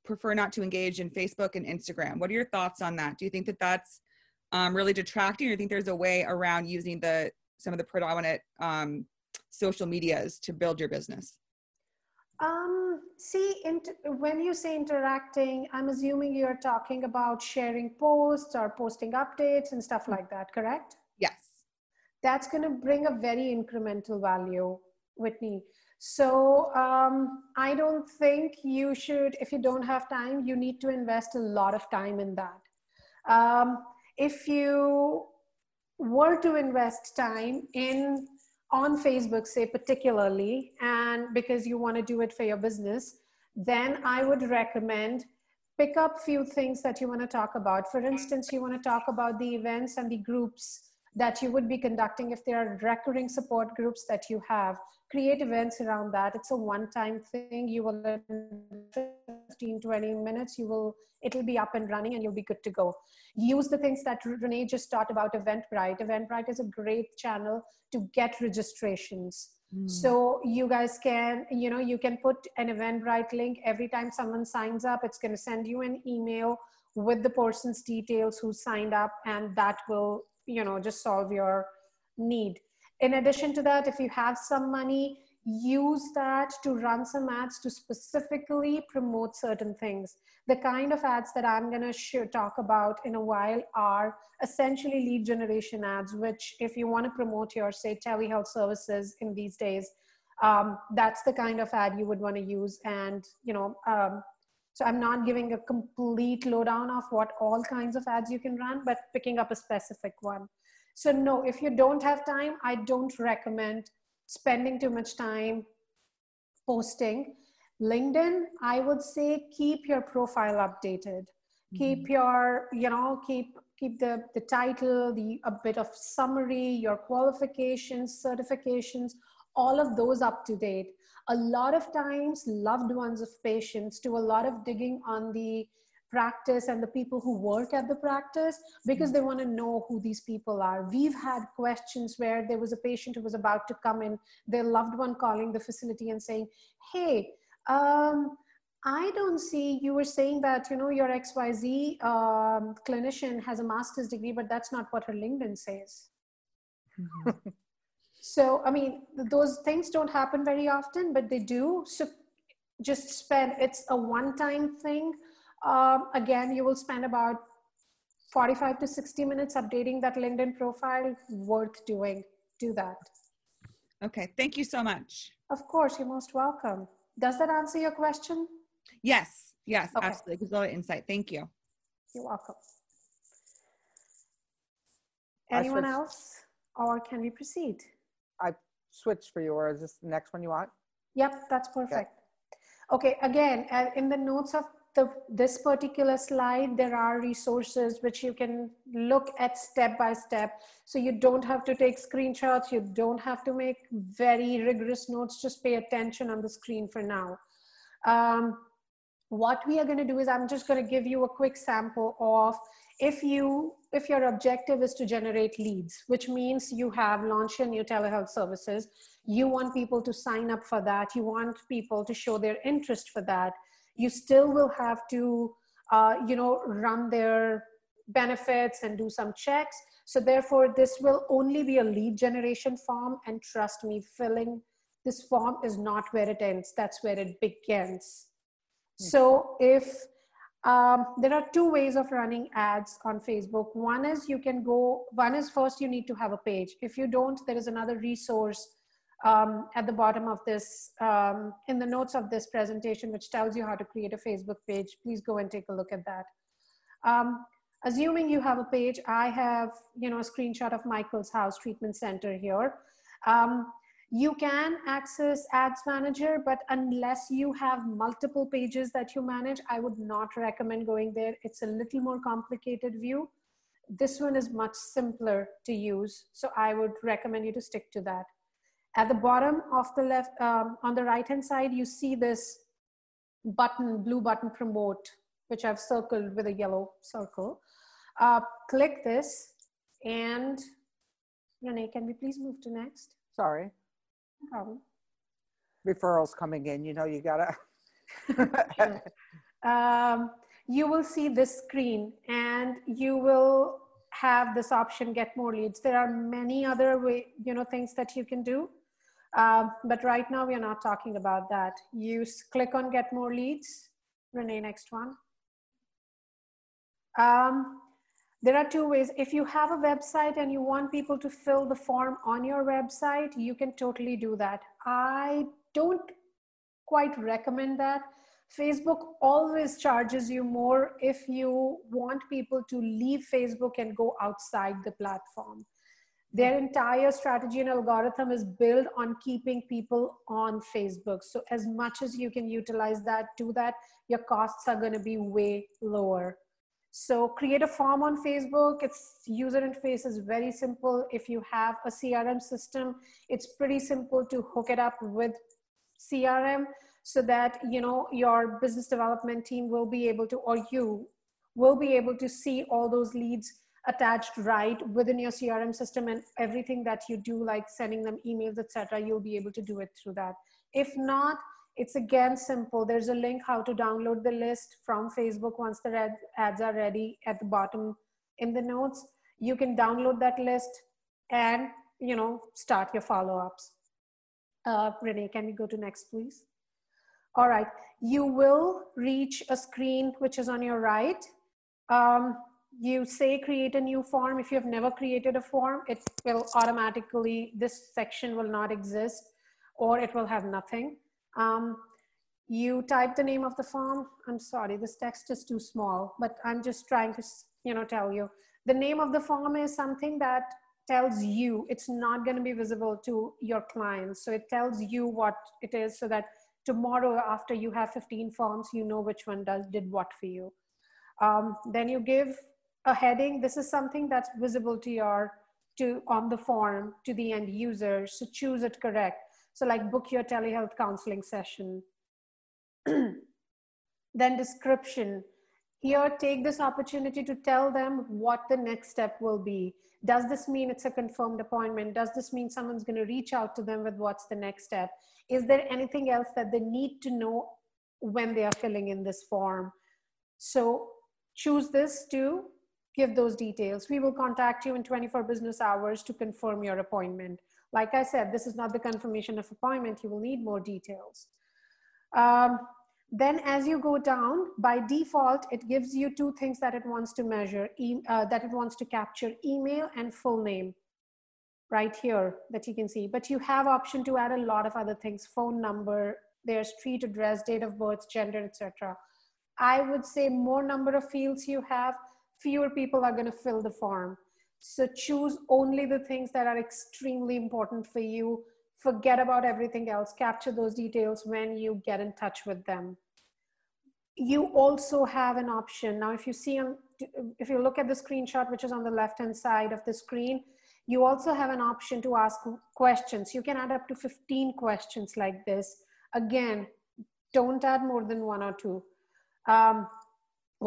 prefer not to engage in facebook and instagram what are your thoughts on that do you think that that's um, really detracting or do you think there's a way around using the some of the predominant um, social medias to build your business um, see, when you say interacting, I'm assuming you're talking about sharing posts or posting updates and stuff like that, correct? Yes. That's going to bring a very incremental value, Whitney. So um, I don't think you should, if you don't have time, you need to invest a lot of time in that. Um, if you were to invest time in on Facebook, say particularly, and because you want to do it for your business, then I would recommend pick up few things that you want to talk about. For instance, you want to talk about the events and the groups that you would be conducting if there are recurring support groups that you have. Create events around that. It's a one time thing. You will in 15 20 minutes. You will it'll be up and running and you'll be good to go. Use the things that renee just taught about eventbrite. Eventbrite is a great channel to get registrations. Mm. so you guys can you know you can put an eventbrite link. Every time someone signs up it's going to send you an email with the person's details who signed up and that will you know just solve your need. In addition to that if you have some money use that to run some ads to specifically promote certain things. The kind of ads that i'm going to talk about in a while are essentially lead generation ads which if you want to promote your say telehealth services in these days um, that's the kind of ad you would want to use. And you know um, so i'm not giving a complete lowdown of what all kinds of ads you can run but picking up a specific one so no, if you don't have time, I don't recommend spending too much time posting. LinkedIn, I would say keep your profile updated. Mm-hmm. Keep your, you know, keep keep the, the title, the a bit of summary, your qualifications, certifications, all of those up to date. A lot of times, loved ones of patients do a lot of digging on the practice and the people who work at the practice because they want to know who these people are. We've had questions where there was a patient who was about to come in, their loved one calling the facility and saying, Hey, um, I don't see, you were saying that, you know, your XYZ um, clinician has a master's degree, but that's not what her LinkedIn says. *laughs* so, I mean, those things don't happen very often, but they do. So just spend, it's a one time thing. Um, again, you will spend about 45 to 60 minutes updating that LinkedIn profile. Worth doing. Do that. Okay, thank you so much. Of course, you're most welcome. Does that answer your question? Yes, yes, Okay. absolutely. Gives a lot of insight. Thank you. You're welcome. Anyone else? Or can we proceed? Switch for you, or Is this the next one you want? Yep, that's perfect. Okay, again, uh, in the notes of the, this particular slide, there are resources which you can look at step by step. So you don't have to take screenshots. You don't have to make very rigorous notes. Just pay attention on the screen for now. Um, what we are going to do is I'm just going to give you a quick sample of if you if your objective is to generate leads, which means you have launched your new telehealth services, you want people to sign up for that, you want people to show their interest for that, you still will have to, uh, you know, run their benefits and do some checks. So therefore, this will only be a lead generation form. And trust me, filling this form is not where it ends. That's where it begins. So if um, there are two ways of running ads on Facebook. One is you can go, one is first you need to have a page. If you don't, there is another resource um, at the bottom of this, um, in the notes of this presentation, which tells you how to create a Facebook page. Please go and take a look at that. Um, assuming you have a page, I have, you know, a screenshot of Michael's House Treatment Center here. Um, you can access Ads Manager, but unless you have multiple pages that you manage, I would not recommend going there. It's a little more complicated view. This one is much simpler to use, so I would recommend you to stick to that. At the bottom of the left, um, on the right hand side, you see this button, blue button promote, which I've circled with a yellow circle. Uh, click this and Renee, can we please move to next? Sorry. Problem. Referrals coming in. You know, you gotta. *laughs* um, you will see this screen and you will have this option get more leads there are many other way you know things that you can do Um, but right now we are not talking about that you click on get more leads renee next one um, there are two ways if you have a website and you want people to fill the form on your website you can totally do that i don't quite recommend that Facebook always charges you more if you want people to leave Facebook and go outside the platform. Their entire strategy and algorithm is built on keeping people on Facebook. So, as much as you can utilize that, do that, your costs are going to be way lower. So, create a form on Facebook. Its user interface is very simple. If you have a CRM system, it's pretty simple to hook it up with CRM so that you know your business development team will be able to or you will be able to see all those leads attached right within your crm system and everything that you do like sending them emails etc you'll be able to do it through that if not it's again simple there's a link how to download the list from facebook once the red ads are ready at the bottom in the notes you can download that list and you know start your follow-ups uh, renee can we go to next please all right, you will reach a screen which is on your right. Um, you say create a new form. If you have never created a form, it will automatically, this section will not exist or it will have nothing. Um, you type the name of the form. I'm sorry, this text is too small, but I'm just trying to, you know, tell you. The name of the form is something that tells you, it's not gonna be visible to your clients. So it tells you what it is so that tomorrow after you have 15 forms you know which one does did what for you um, then you give a heading this is something that's visible to your to on the form to the end user so choose it correct So like book your telehealth counseling session. *clears throat* then description. Here, take this opportunity to tell them what the next step will be. Does this mean it's a confirmed appointment? Does this mean someone's going to reach out to them with what's the next step? Is there anything else that they need to know when they are filling in this form? So choose this to give those details. We will contact you in 24 business hours to confirm your appointment. Like I said, this is not the confirmation of appointment. You will need more details. Um, then as you go down, by default, it gives you two things that it wants to measure, e uh, that it wants to capture, email and full name right here that you can see. But you have option to add a lot of other things, phone number, their street address, date of birth, gender, etc. I would say more number of fields you have, fewer people are gonna fill the form. So choose only the things that are extremely important for you. Forget about everything else. Capture those details when you get in touch with them. You also have an option. Now if you see on if you look at the screenshot which is on the left hand side of the screen you also have an option to ask questions. You can add up to 15 questions like this. Again don't add more than one or two. Um,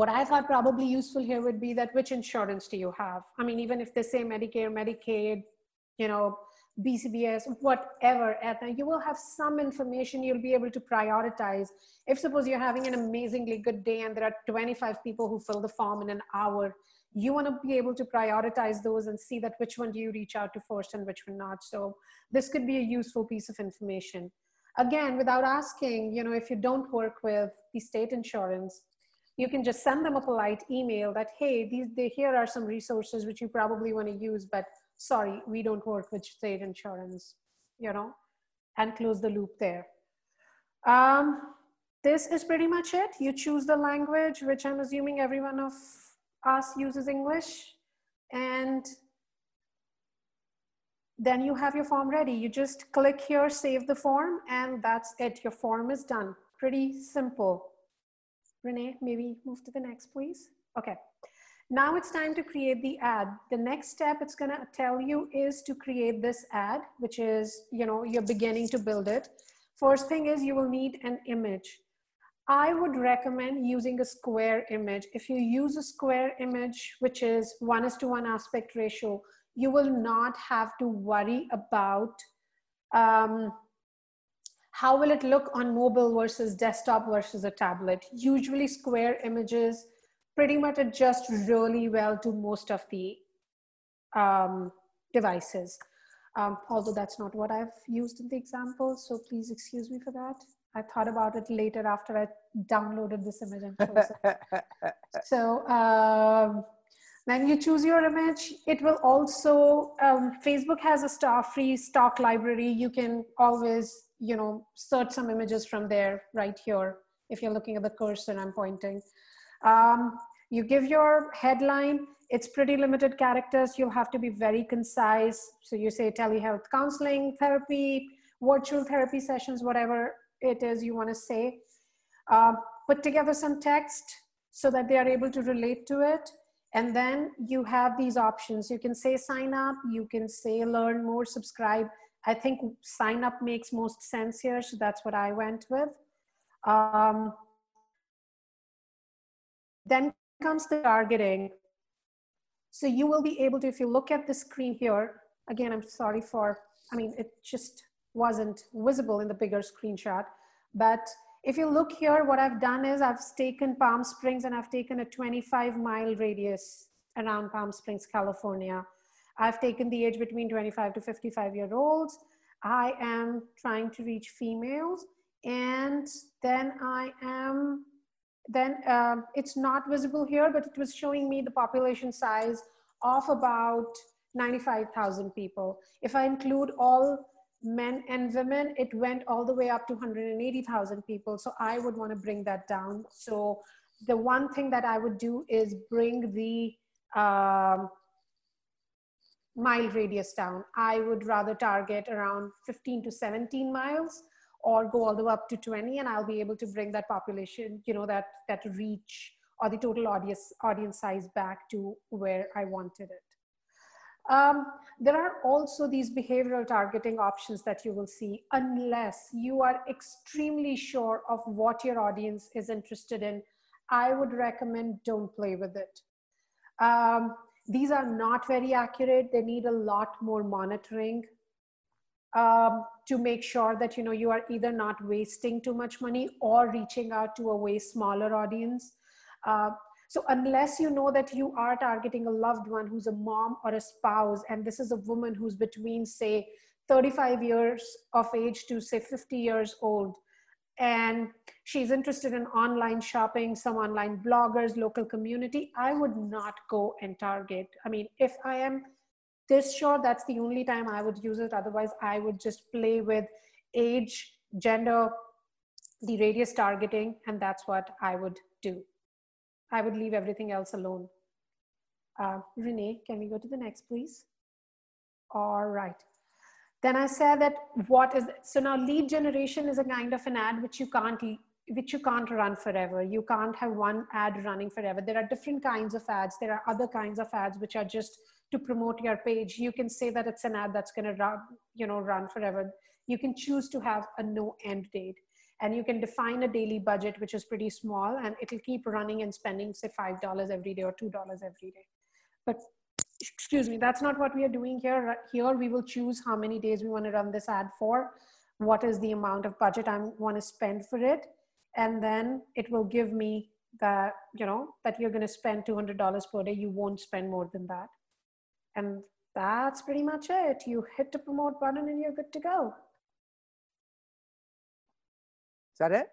what i thought probably useful here would be that which insurance do you have i mean even if they say medicare medicaid you know BCBS, whatever, Aetna, you will have some information you'll be able to prioritize. If suppose you're having an amazingly good day and there are 25 people who fill the form in an hour, you want to be able to prioritize those and see that which one do you reach out to first and which one not. So this could be a useful piece of information. Again, without asking, you know, if you don't work with the state insurance, you can just send them a polite email that, hey, these, they, here are some resources which you probably want to use, but sorry, we don't work with state insurance, you know, and close the loop there. Um, this is pretty much it. You choose the language, which I'm assuming every one of us uses English. And then you have your form ready. You just click here, save the form, and that's it. Your form is done. Pretty simple. Renee, maybe move to the next, please. Okay. Now it's time to create the ad. The next step it's gonna tell you is to create this ad, which is, you know, you're beginning to build it. First thing is you will need an image. I would recommend using a square image. If you use a square image, which is one is to one aspect ratio, you will not have to worry about um, how will it look on mobile versus desktop versus a tablet. Usually square images pretty much adjust really well to most of the um, devices. Um, although that's not what I've used in the example, so please excuse me for that. I thought about it later after I downloaded this image and chose it. *laughs* so um, when you choose your image, it will also, um, Facebook has a star free stock library. You can always, you know, search some images from there right here. If you're looking at the cursor I'm pointing. Um, you give your headline, it's pretty limited characters. You'll have to be very concise. So you say telehealth counseling, therapy, virtual therapy sessions, whatever it is you want to say. Uh, put together some text so that they are able to relate to it. And then you have these options. You can say sign up, you can say learn more, subscribe. I think sign up makes most sense here. So that's what I went with. Um, then comes the targeting. So you will be able to, if you look at the screen here, again, I'm sorry for, I mean, it just wasn't visible in the bigger screenshot. But if you look here, what I've done is I've taken Palm Springs and I've taken a 25 mile radius around Palm Springs, California. I've taken the age between 25 to 55 year olds. I am trying to reach females. And then I am then um, it's not visible here, but it was showing me the population size of about 95,000 people. If I include all men and women, it went all the way up to 180,000 people. So I would want to bring that down. So the one thing that I would do is bring the um, mile radius down. I would rather target around 15 to 17 miles or go all the way up to 20 and I'll be able to bring that population, you know, that, that reach or the total audience, audience size back to where I wanted it. Um, there are also these behavioral targeting options that you will see unless you are extremely sure of what your audience is interested in. I would recommend don't play with it. Um, these are not very accurate. They need a lot more monitoring um, to make sure that you know you are either not wasting too much money or reaching out to a way smaller audience. Uh, so unless you know that you are targeting a loved one who's a mom or a spouse, and this is a woman who's between say 35 years of age to say 50 years old, and she's interested in online shopping, some online bloggers, local community, I would not go and target. I mean, if I am this sure, that's the only time I would use it. Otherwise, I would just play with age, gender, the radius targeting, and that's what I would do. I would leave everything else alone. Uh, Renee, can we go to the next, please? All right. Then I said that what is, so now lead generation is a kind of an ad which you can't, which you can't run forever. You can't have one ad running forever. There are different kinds of ads. There are other kinds of ads which are just to promote your page. You can say that it's an ad that's going to run, you know, run forever. You can choose to have a no end date and you can define a daily budget which is pretty small and it'll keep running and spending say five dollars every day or two dollars every day but excuse me that's not what we are doing here here we will choose how many days we want to run this ad for what is the amount of budget i want to spend for it and then it will give me that you know that you're going to spend $200 per day you won't spend more than that and that's pretty much it you hit the promote button and you're good to go Is that it?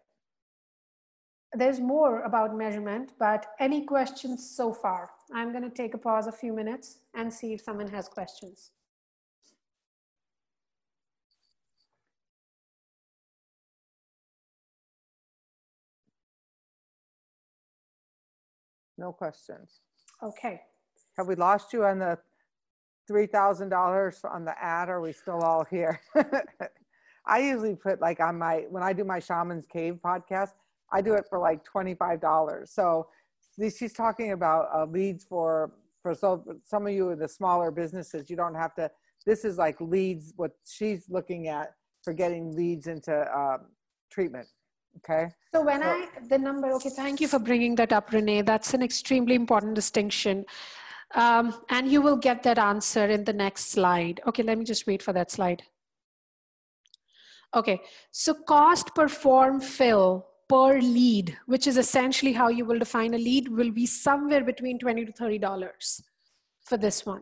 There's more about measurement, but any questions so far? I'm going to take a pause a few minutes and see if someone has questions. No questions. Okay. Have we lost you on the $3,000 on the ad? Or are we still all here? *laughs* I usually put like on my when I do my Shaman's Cave podcast, I do it for like twenty five dollars. So she's talking about uh, leads for for so some of you in the smaller businesses. You don't have to. This is like leads. What she's looking at for getting leads into um, treatment. Okay. So when so, I the number. Okay, thank you for bringing that up, Renee. That's an extremely important distinction. Um, and you will get that answer in the next slide. Okay, let me just wait for that slide. Okay, so cost per form fill per lead, which is essentially how you will define a lead, will be somewhere between 20 to $30 for this one.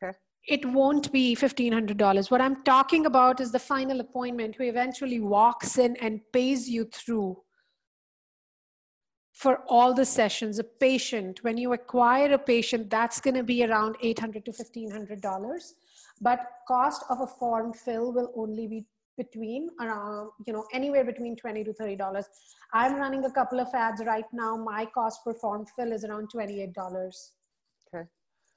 Okay. It won't be $1,500. What I'm talking about is the final appointment who eventually walks in and pays you through for all the sessions. A patient, when you acquire a patient, that's going to be around 800 to $1,500. But cost of a form fill will only be between around you know anywhere between 20 to 30 dollars. I'm running a couple of ads right now. My cost per form fill is around 28 dollars. Okay.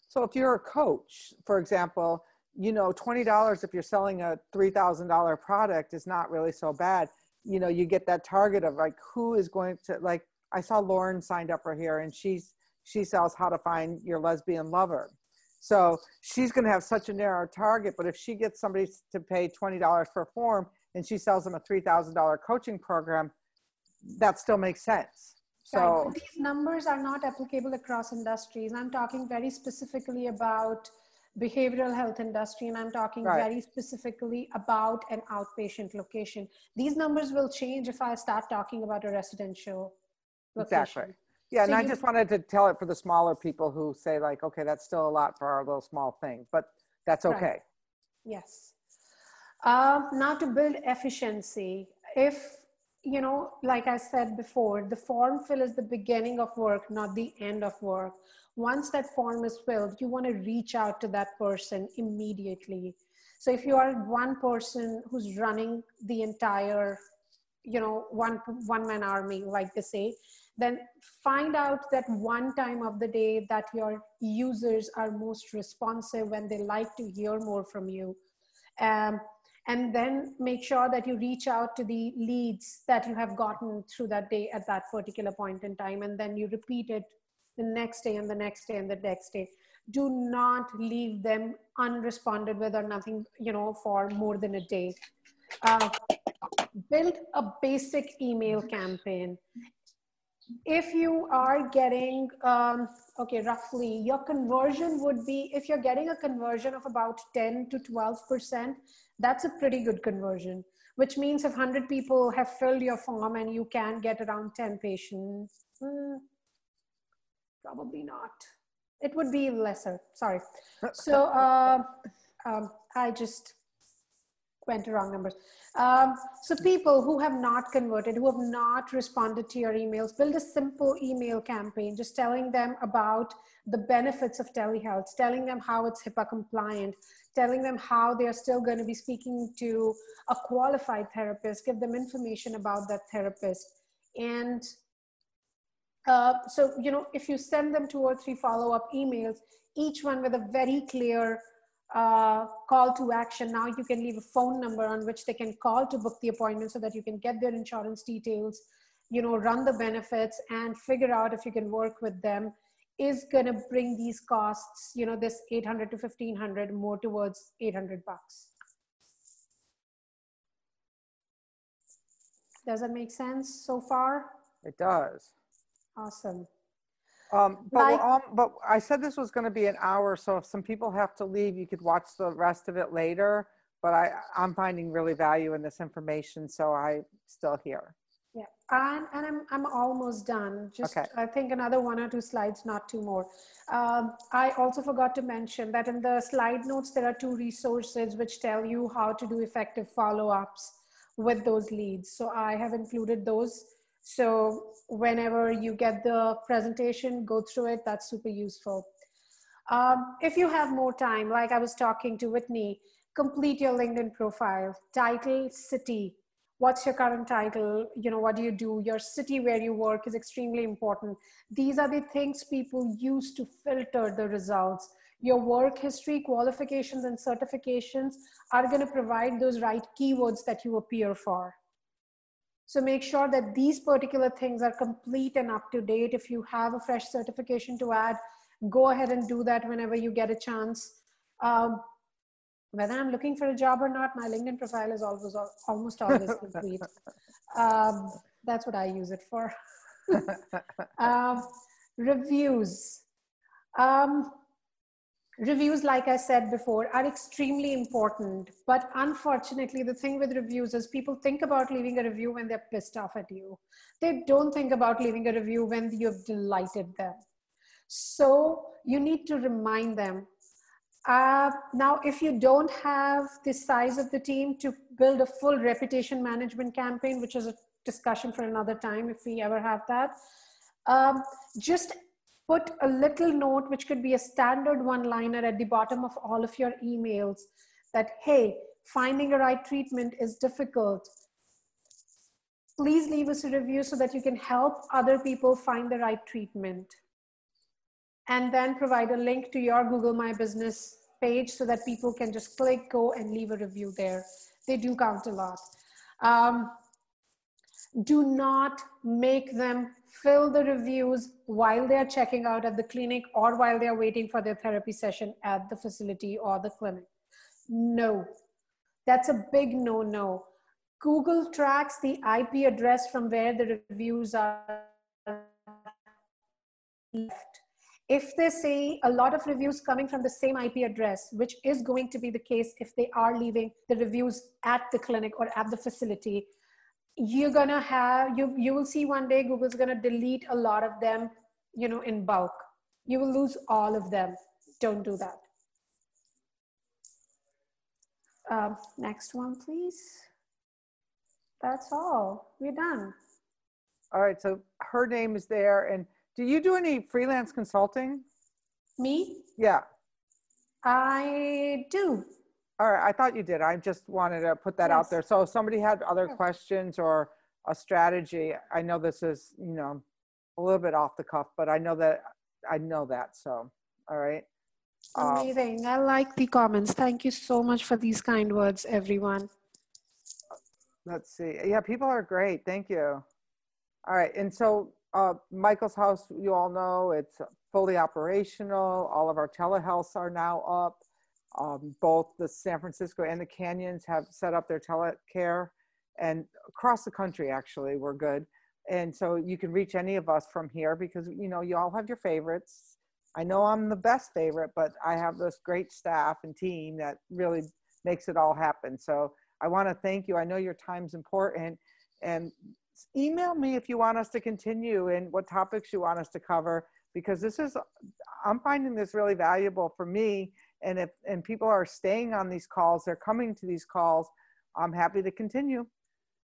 So if you're a coach for example you know $20 if you're selling a $3000 product is not really so bad. You know you get that target of like who is going to like i saw lauren signed up for here and she's she sells how to find your lesbian lover so she's going to have such a narrow target. But if she gets somebody to pay $20 per form and she sells them a $3,000 coaching program, that still makes sense. So right. these numbers are not applicable across industries. I'm talking very specifically about behavioral health industry and i'm talking right. very specifically about an outpatient location these numbers will change if i start talking about a residential location. exactly yeah, so and I just wanted to tell it for the smaller people who say like, okay, that's still a lot for our little small thing, but that's okay. Right. Yes. Uh, now to build efficiency, if you know, like I said before, the form fill is the beginning of work, not the end of work. Once that form is filled, you want to reach out to that person immediately. So if you are one person who's running the entire, you know, one one man army, like they say, then find out that one time of the day that your users are most responsive when they like to hear more from you. Um, and then make sure that you reach out to the leads that you have gotten through that day at that particular point in time. And then you repeat it the next day and the next day and the next day. do not leave them unresponded with or nothing, you know, for more than a day. Uh, build a basic email campaign. If you are getting, um, okay, roughly, your conversion would be, if you're getting a conversion of about 10 to 12%, that's a pretty good conversion, which means if 100 people have filled your form and you can get around 10 patients, hmm, probably not. It would be lesser, sorry. So uh, um, I just went to wrong numbers. Um, so people who have not converted, who have not responded to your emails, build a simple email campaign, just telling them about the benefits of telehealth, telling them how it's HIPAA compliant, telling them how they are still going to be speaking to a qualified therapist, give them information about that therapist. And uh, so, you know, if you send them two or three follow-up emails, each one with a very clear uh, call to action. Now you can leave a phone number on which they can call to book the appointment so that you can get their insurance details, you know, run the benefits and figure out if you can work with them is going to bring these costs, you know, this 800 to 1500 more towards 800 bucks. Does that make sense so far? It does. Awesome. Um, but, Like- on- but I said this was going to be an hour, so if some people have to leave, you could watch the rest of it later. But I, I'm finding really value in this information, so I'm still here. Yeah, and, and I'm, I'm almost done. Just, Okay. I think another one or two slides, not two more. Um, I also forgot to mention that in the slide notes, there are two resources which tell you how to do effective follow-ups with those leads. So I have included those. So whenever you get the presentation, go through it. That's super useful. Um, if you have more time, like I was talking to Whitney, complete your LinkedIn profile, title, city, what's your current title? You know what do you do? Your city where you work is extremely important. These are the things people use to filter the results. Your work history qualifications and certifications are going to provide those right keywords that you appear for so make sure that these particular things are complete and up to date if you have a fresh certification to add go ahead and do that whenever you get a chance um, whether I'm looking for a job or not, my LinkedIn profile is always almost always *laughs* complete. Um, that's what I use it for. *laughs* um, reviews. Um, reviews, like I said before, are extremely important. But unfortunately, the thing with reviews is people think about leaving a review when they're pissed off at you. They don't think about leaving a review when you've delighted them. So you need to remind them uh, now, if you don't have the size of the team to build a full reputation management campaign, which is a discussion for another time if we ever have that, um, just put a little note, which could be a standard one liner at the bottom of all of your emails that, hey, finding a right treatment is difficult. Please leave us a review so that you can help other people find the right treatment and then provide a link to your Google My Business page so that people can just click, go, and leave a review there. They do count a lot. Um, do not make them fill the reviews while they're checking out at the clinic or while they're waiting for their therapy session at the facility or the clinic. No, that's a big no no. Google tracks the IP address from where the reviews are left if they see a lot of reviews coming from the same IP address, which is going to be the case if they are leaving the reviews at the clinic or at the facility, you're gonna have you you will see one day Google's gonna delete a lot of them, you know, in bulk. You will lose all of them. Don't do that. Um, next one, please. That's all. We're done. All right, so her name is there. And do you do any freelance consulting? Me? Yeah. I do. All right, I thought you did. I just wanted to put that out Yes. there. So if somebody had other Sure. questions or a strategy, I know this is, you know, a little bit off the cuff, but I know that, I know that, so, all right. Um, Amazing. I like the comments. Thank you so much for these kind words, everyone. Let's see. Yeah, people are great. Thank you. All right. And so uh, Michael's house, you all know, it's fully operational. All of our telehealths are now up. Um, both the San Francisco and the Canyons have set up their telecare, and across the country, actually, we're good. And so you can reach any of us from here because you know you all have your favorites. I know I'm the best favorite, but I have this great staff and team that really makes it all happen. So I want to thank you. I know your time's important, and email me if you want us to continue and what topics you want us to cover because this is I'm finding this really valuable for me and if and people are staying on these calls they're coming to these calls i'm happy to continue